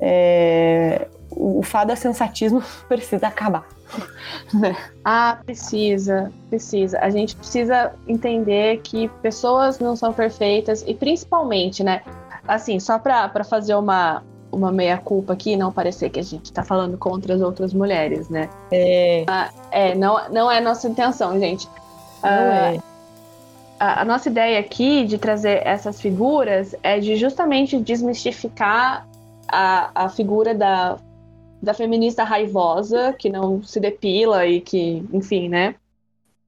S4: é, o, fado sensatismo precisa acabar.
S6: Ah, precisa, precisa. A gente precisa entender que pessoas não são perfeitas e principalmente, né? Assim, só para fazer uma, uma meia-culpa aqui, não parecer que a gente tá falando contra as outras mulheres, né?
S4: É.
S6: Ah, é, não, não é nossa intenção, gente.
S4: Não ah, é.
S6: A, a, nossa ideia aqui de trazer essas figuras é de justamente desmistificar a, a figura da da feminista raivosa, que não se depila e que, enfim, né?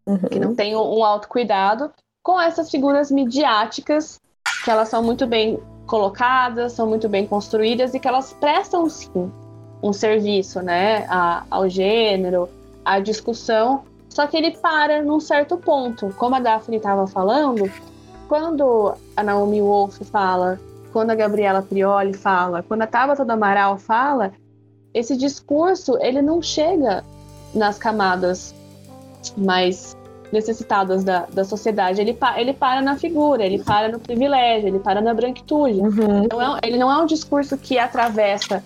S6: Uhum. Que não tem um autocuidado, com essas figuras midiáticas, que elas são muito bem colocadas, são muito bem construídas e que elas prestam, sim, um serviço, né? A, ao gênero, à discussão, só que ele para num certo ponto. Como a Daphne estava falando, quando a Naomi Wolf fala, quando a Gabriela Prioli fala, quando a Tabata do Amaral fala, esse discurso ele não chega nas camadas mais necessitadas da, da sociedade. Ele, ele para na figura, ele para no privilégio, ele para na branquitude.
S4: Uhum.
S6: Não é, ele não é um discurso que atravessa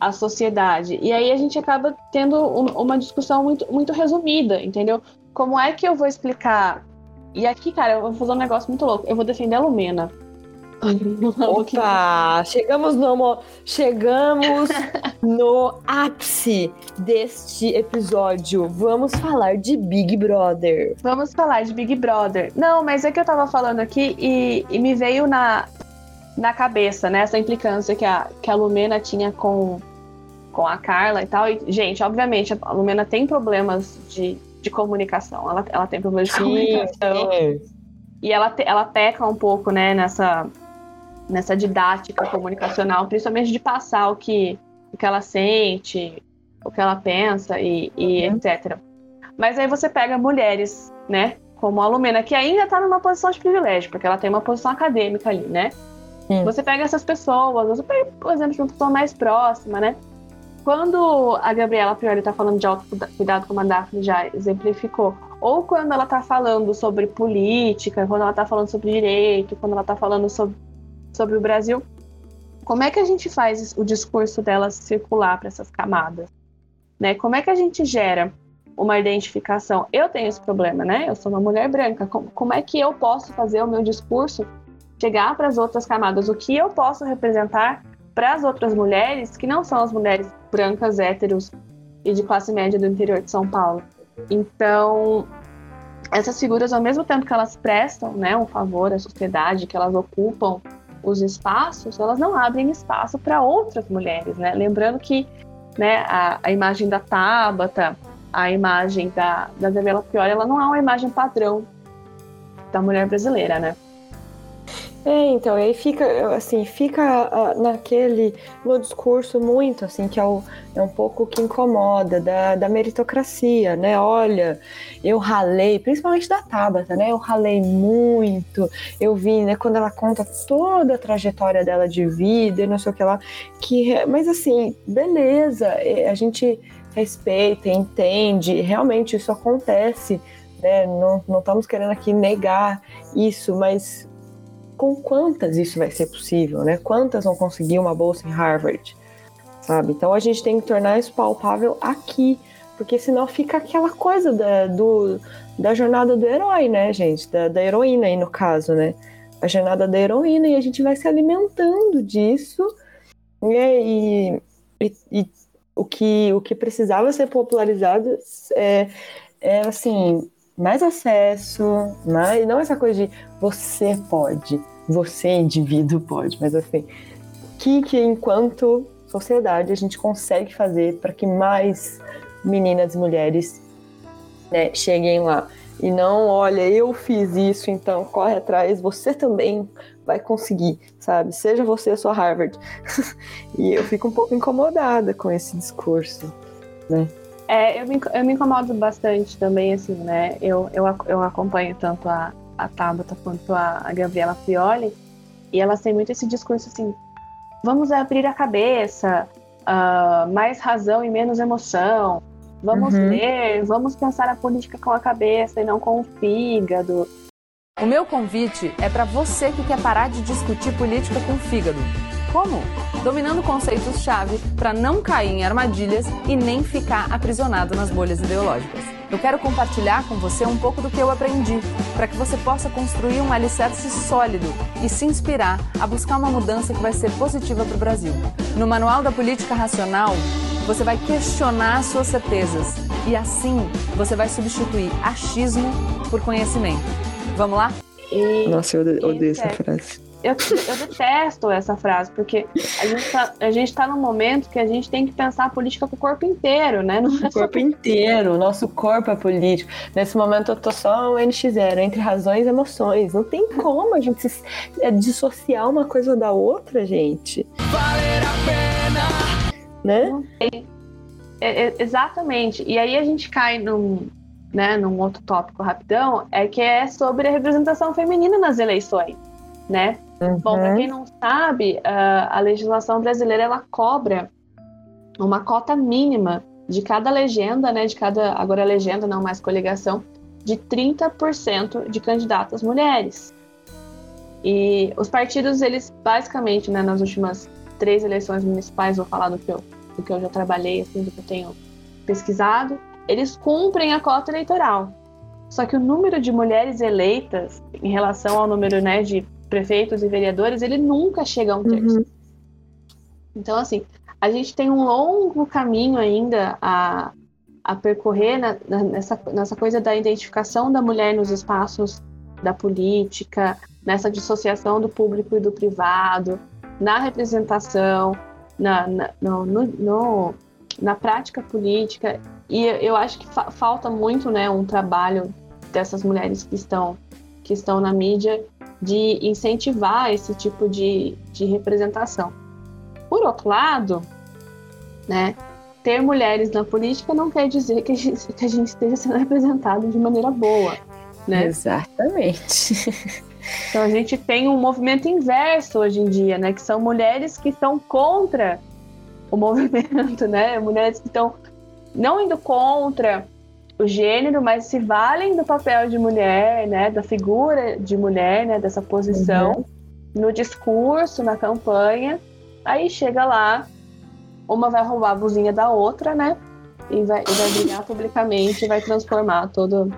S6: a sociedade. E aí a gente acaba tendo um, uma discussão muito, muito resumida, entendeu? Como é que eu vou explicar? E aqui, cara, eu vou fazer um negócio muito louco. Eu vou defender a Lumena.
S4: Opa, chegamos no chegamos no ápice deste episódio. Vamos falar de Big Brother.
S6: Vamos falar de Big Brother. Não, mas é que eu tava falando aqui e, e me veio na, na cabeça, né, essa implicância que a, que a Lumena tinha com, com a Carla e tal. E, gente, obviamente, a Lumena tem problemas de, de comunicação. Ela, ela tem problemas de comunicação.
S4: É.
S6: E ela, ela peca um pouco, né, nessa nessa didática comunicacional, principalmente de passar o que, o que ela sente, o que ela pensa e, e uhum. etc. Mas aí você pega mulheres, né, como a Lumena, que ainda está numa posição de privilégio, porque ela tem uma posição acadêmica ali, né? Sim. Você pega essas pessoas, você pega, por exemplo, uma pessoa mais próxima, né? Quando a Gabriela Priori está falando de autocuidado, como a Daphne já exemplificou, ou quando ela está falando sobre política, quando ela está falando sobre direito, quando ela está falando sobre sobre o Brasil, como é que a gente faz o discurso dela circular para essas camadas? Né? Como é que a gente gera uma identificação? Eu tenho esse problema, né? Eu sou uma mulher branca. Como, é que eu posso fazer o meu discurso chegar para as outras camadas? O que eu posso representar para as outras mulheres que não são as mulheres brancas, héteros e de classe média do interior de São Paulo? Então, essas figuras, ao mesmo tempo que elas prestam né, um favor à sociedade, que elas ocupam os espaços, elas não abrem espaço para outras mulheres, né? Lembrando que né, a, a imagem da Tabata, a imagem da, da Isabela Fiore, ela não é uma imagem padrão da mulher brasileira, né?
S4: É, então, aí fica, assim, fica uh, naquele, no discurso muito, assim, que é, o, é um pouco que incomoda, da, da meritocracia, né? Olha, eu ralei, principalmente da Tabata, né? Eu ralei muito, eu vi, né, quando ela conta toda a trajetória dela de vida e não sei o que lá, que, mas assim, beleza, é, a gente respeita, entende, realmente isso acontece, né? Não, não estamos querendo aqui negar isso, mas com quantas isso vai ser possível, né? Quantas vão conseguir uma bolsa em Harvard, sabe? Então a gente tem que tornar isso palpável aqui, porque senão fica aquela coisa da, do, da jornada do herói, né, gente? Da, da heroína aí no caso, né? A jornada da heroína e a gente vai se alimentando disso né? e, e, e o, que, o que precisava ser popularizado é, é assim mais acesso, mais, não essa coisa de você pode, você indivíduo pode, mas assim, o que, que enquanto sociedade a gente consegue fazer para que mais meninas e mulheres né, cheguem lá e não, olha, eu fiz isso, então corre atrás, você também vai conseguir, sabe? Seja você a sua Harvard. e eu fico um pouco incomodada com esse discurso, né?
S6: É, eu me, eu me incomodo bastante também, assim, né? Eu, eu, eu acompanho tanto a, a Tabata quanto a, a Gabriela Fioli, e elas têm muito esse discurso assim: vamos abrir a cabeça, uh, mais razão e menos emoção, vamos uhum. ler, vamos pensar a política com a cabeça e não com o fígado.
S25: O meu convite é para você que quer parar de discutir política com o fígado. Como? Dominando conceitos-chave para não cair em armadilhas e nem ficar aprisionado nas bolhas ideológicas. Eu quero compartilhar com você um pouco do que eu aprendi, para que você possa construir um alicerce sólido e se inspirar a buscar uma mudança que vai ser positiva para o Brasil. No Manual da Política Racional, você vai questionar suas certezas e assim você vai substituir achismo por conhecimento. Vamos lá?
S4: Nossa, eu odeio essa frase
S6: eu, eu detesto essa frase, porque a gente, tá, a gente tá num momento que a gente tem que pensar a política com o corpo inteiro, né?
S4: Não é o corpo inteiro, nosso corpo é político. Nesse momento eu tô só um NX0, entre razões e emoções. Não tem como a gente se, é, dissociar uma coisa da outra, gente. Valer a pena! Né?
S6: É, é, exatamente. E aí a gente cai num, né, num outro tópico rapidão, é que é sobre a representação feminina nas eleições, né? Uhum. Bom, para quem não sabe, a legislação brasileira ela cobra uma cota mínima de cada legenda, né, de cada, agora é legenda, não mais coligação, de 30% de candidatas mulheres. E os partidos, eles basicamente, né, nas últimas três eleições municipais, vou falar do que eu, do que eu já trabalhei, assim, do que eu tenho pesquisado, eles cumprem a cota eleitoral. Só que o número de mulheres eleitas em relação ao número né, de prefeitos e vereadores, ele nunca chega a um terço. Uhum. Então, assim, a gente tem um longo caminho ainda a, a percorrer na, na, nessa, nessa coisa da identificação da mulher nos espaços da política, nessa dissociação do público e do privado, na representação, na, na, no, no, na prática política. E eu acho que fa falta muito né, um trabalho dessas mulheres que estão, que estão na mídia de incentivar esse tipo de, de representação. Por outro lado, né, ter mulheres na política não quer dizer que a gente, que a gente esteja sendo representado de maneira boa. Né?
S4: Exatamente.
S6: Então a gente tem um movimento inverso hoje em dia, né? Que são mulheres que estão contra o movimento, né? Mulheres que estão não indo contra o gênero, mas se valem do papel de mulher, né? Da figura de mulher, né? Dessa posição uhum. no discurso, na campanha. Aí chega lá, uma vai roubar a buzinha da outra, né? E vai, e vai brigar publicamente, vai transformar todo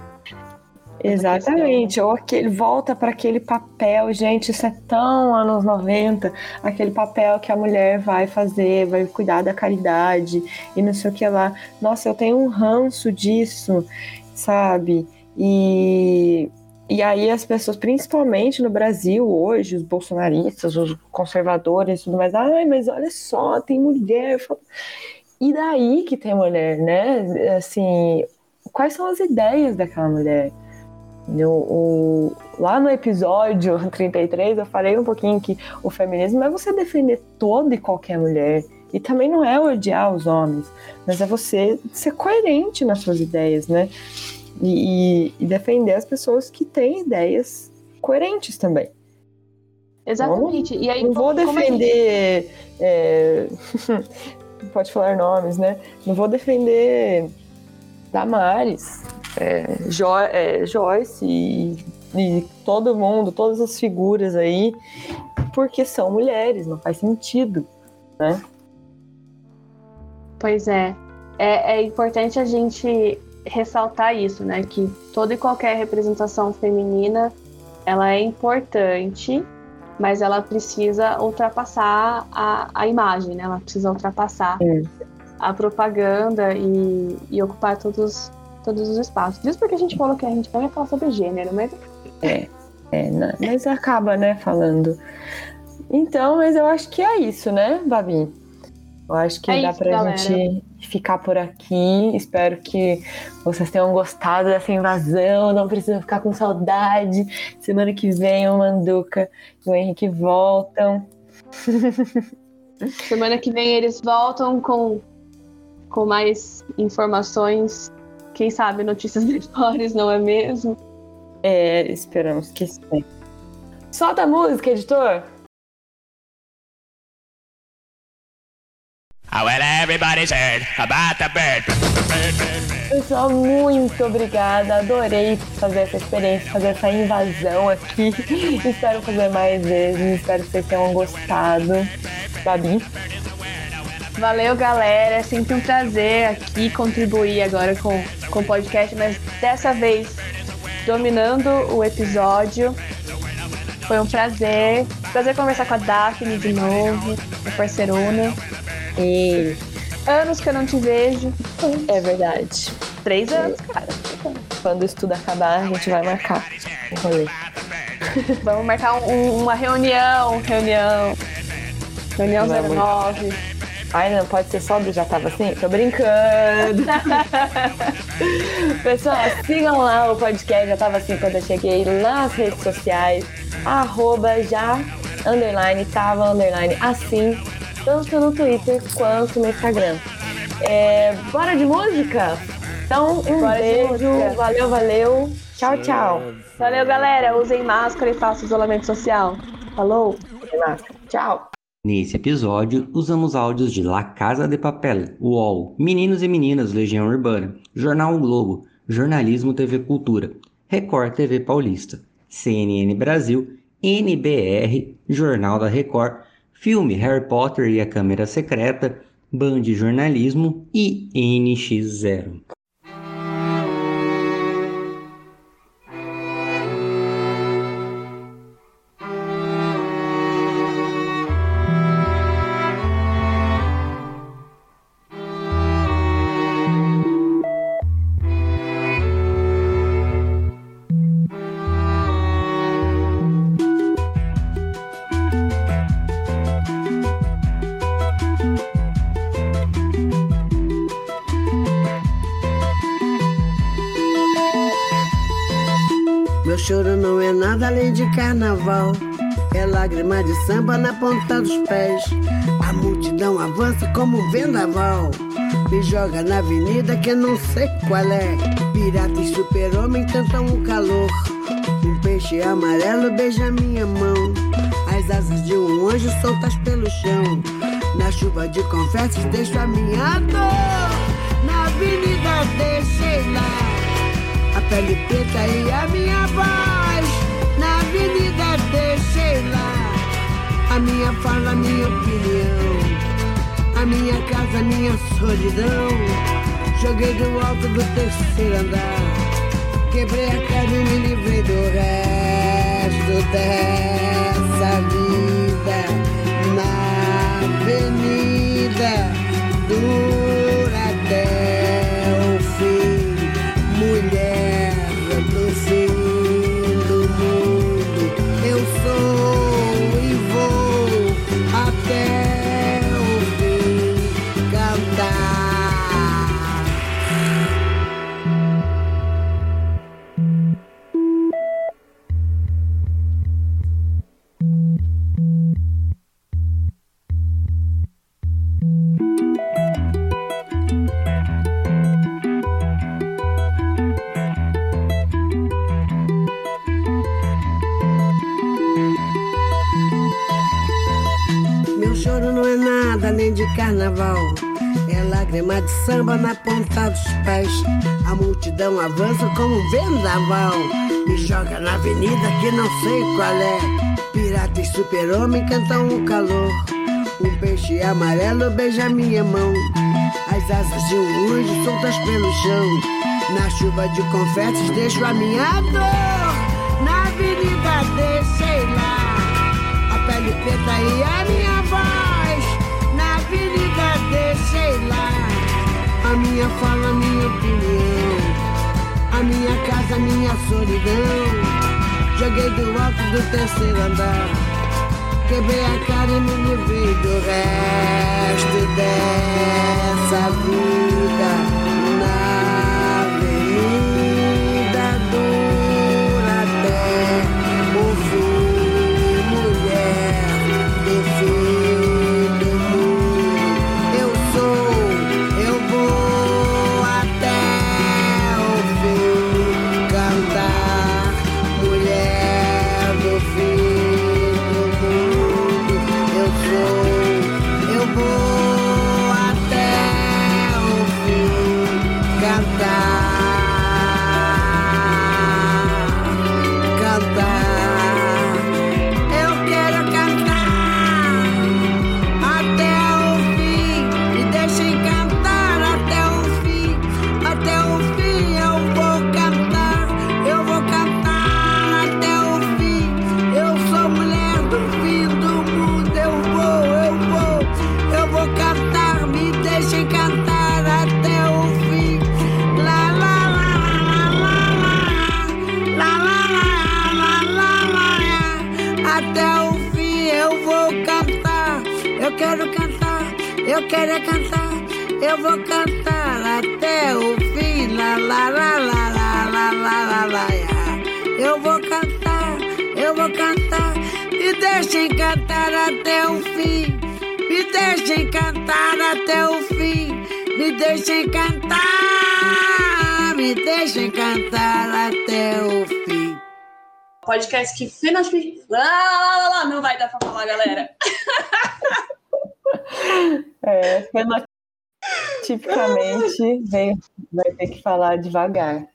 S4: Exatamente, ou aquele volta para aquele papel, gente, isso é tão anos 90, aquele papel que a mulher vai fazer, vai cuidar da caridade e não sei o que lá. Nossa, eu tenho um ranço disso, sabe? E e aí as pessoas, principalmente no Brasil hoje, os bolsonaristas, os conservadores, tudo mais, ai, mas olha só, tem mulher. E daí que tem mulher, né? Assim, quais são as ideias daquela mulher? No, o, lá no episódio 33 eu falei um pouquinho que o feminismo é você defender toda e qualquer mulher. E também não é odiar os homens, mas é você ser coerente nas suas ideias, né? E, e defender as pessoas que têm ideias coerentes também.
S6: Exatamente.
S4: Não,
S6: e aí,
S4: não vou defender. Gente... É... pode falar nomes, né? Não vou defender Damares, é, jo é, Joyce e, e, todo mundo, todas as figuras aí, porque são mulheres, não faz sentido, né?
S6: Pois é. É, é importante a gente ressaltar isso, né? Que toda e qualquer representação feminina ela é importante, mas ela precisa ultrapassar a, a imagem, né? Ela precisa ultrapassar é. a propaganda e, e ocupar todos todos os espaços. Isso porque a gente falou que a gente ia falar sobre gênero, mas.
S4: É, é não, mas acaba, né, falando. Então, mas eu acho que é isso, né, Babi? Eu acho que é dá isso, pra galera. gente ficar por aqui. Espero que vocês tenham gostado dessa invasão. Não precisam ficar com saudade. Semana que vem o Manduca e o Henrique voltam.
S6: Semana que vem eles voltam com, com mais informações quem sabe notícias melhores, não é mesmo?
S4: É, esperamos que sim. Solta a música, editor! Pessoal, muito obrigada. Adorei fazer essa experiência, fazer essa invasão aqui. espero fazer mais vezes. Espero que vocês tenham gostado. Babi.
S6: Valeu, galera. É sempre um prazer aqui contribuir agora com, com o podcast, mas dessa vez dominando o episódio. Foi um prazer. Prazer conversar com a Daphne de novo, a parceirona.
S4: E
S6: anos que eu não te vejo.
S4: É verdade.
S6: Três anos, cara.
S4: Quando o estudo acabar, a gente vai marcar o rolê.
S6: Vamos marcar um, uma reunião, reunião. Reunião Vamos. 09.
S4: Ai, não pode ser sóbrio, já tava assim? Tô brincando. Pessoal, sigam lá o podcast, já tava assim quando eu cheguei nas redes sociais. Arroba já, underline, tava, underline, assim, tanto no Twitter quanto no Instagram. É, bora de música? Então, um bora beijo, valeu, valeu. Tchau, tchau.
S6: Valeu, galera. Usem máscara e façam isolamento social. Falou.
S4: Tchau.
S26: Nesse episódio, usamos áudios de La Casa de Papel, UOL, Meninos e Meninas Legião Urbana, Jornal o Globo, Jornalismo TV Cultura, Record TV Paulista, CNN Brasil, NBR, Jornal da Record, filme Harry Potter e a Câmera Secreta, Band Jornalismo e NX0.
S27: Carnaval. É lágrima de samba na ponta dos pés. A multidão avança como um vendaval. Me joga na avenida que não sei qual é. Pirata e super-homem cantam o calor. Um peixe amarelo beija minha mão. As asas de um anjo soltas pelo chão. Na chuva de confetes deixo a minha dor. Na avenida deixei lá a pele preta e a minha voz. A minha fala, a minha opinião. A minha casa, a minha solidão. Joguei do alto do terceiro andar. Quebrei a cara e me livrei do resto dessa vida. Na avenida dura de carnaval. É lágrima de samba na ponta dos pés. A multidão avança como um vendaval. Me joga na avenida que não sei qual é. Pirata e super-homem cantam o calor. Um peixe amarelo beija minha mão. As asas de um anjo soltas pelo chão. Na chuva de confetes deixo a minha dor. Na avenida deixei lá a pele preta e a minha deixei lá a minha fala, a minha opinião. A minha casa, a minha solidão. Joguei do alto do terceiro andar. Quebrei a cara e me livrei do resto dessa vida. É cantar. Eu vou cantar até o fim. Lá, lá, lá, lá, lá, lá, lá, lá, lá. Eu vou cantar, eu vou cantar. Me deixem cantar até o fim. Me deixem cantar até o fim. Me deixem cantar. Me deixem cantar até o fim.
S28: Podcast que finalmente. Lá, lá, lá, lá, não vai dar pra falar, galera.
S4: É, tipicamente veio, vai ter que falar devagar.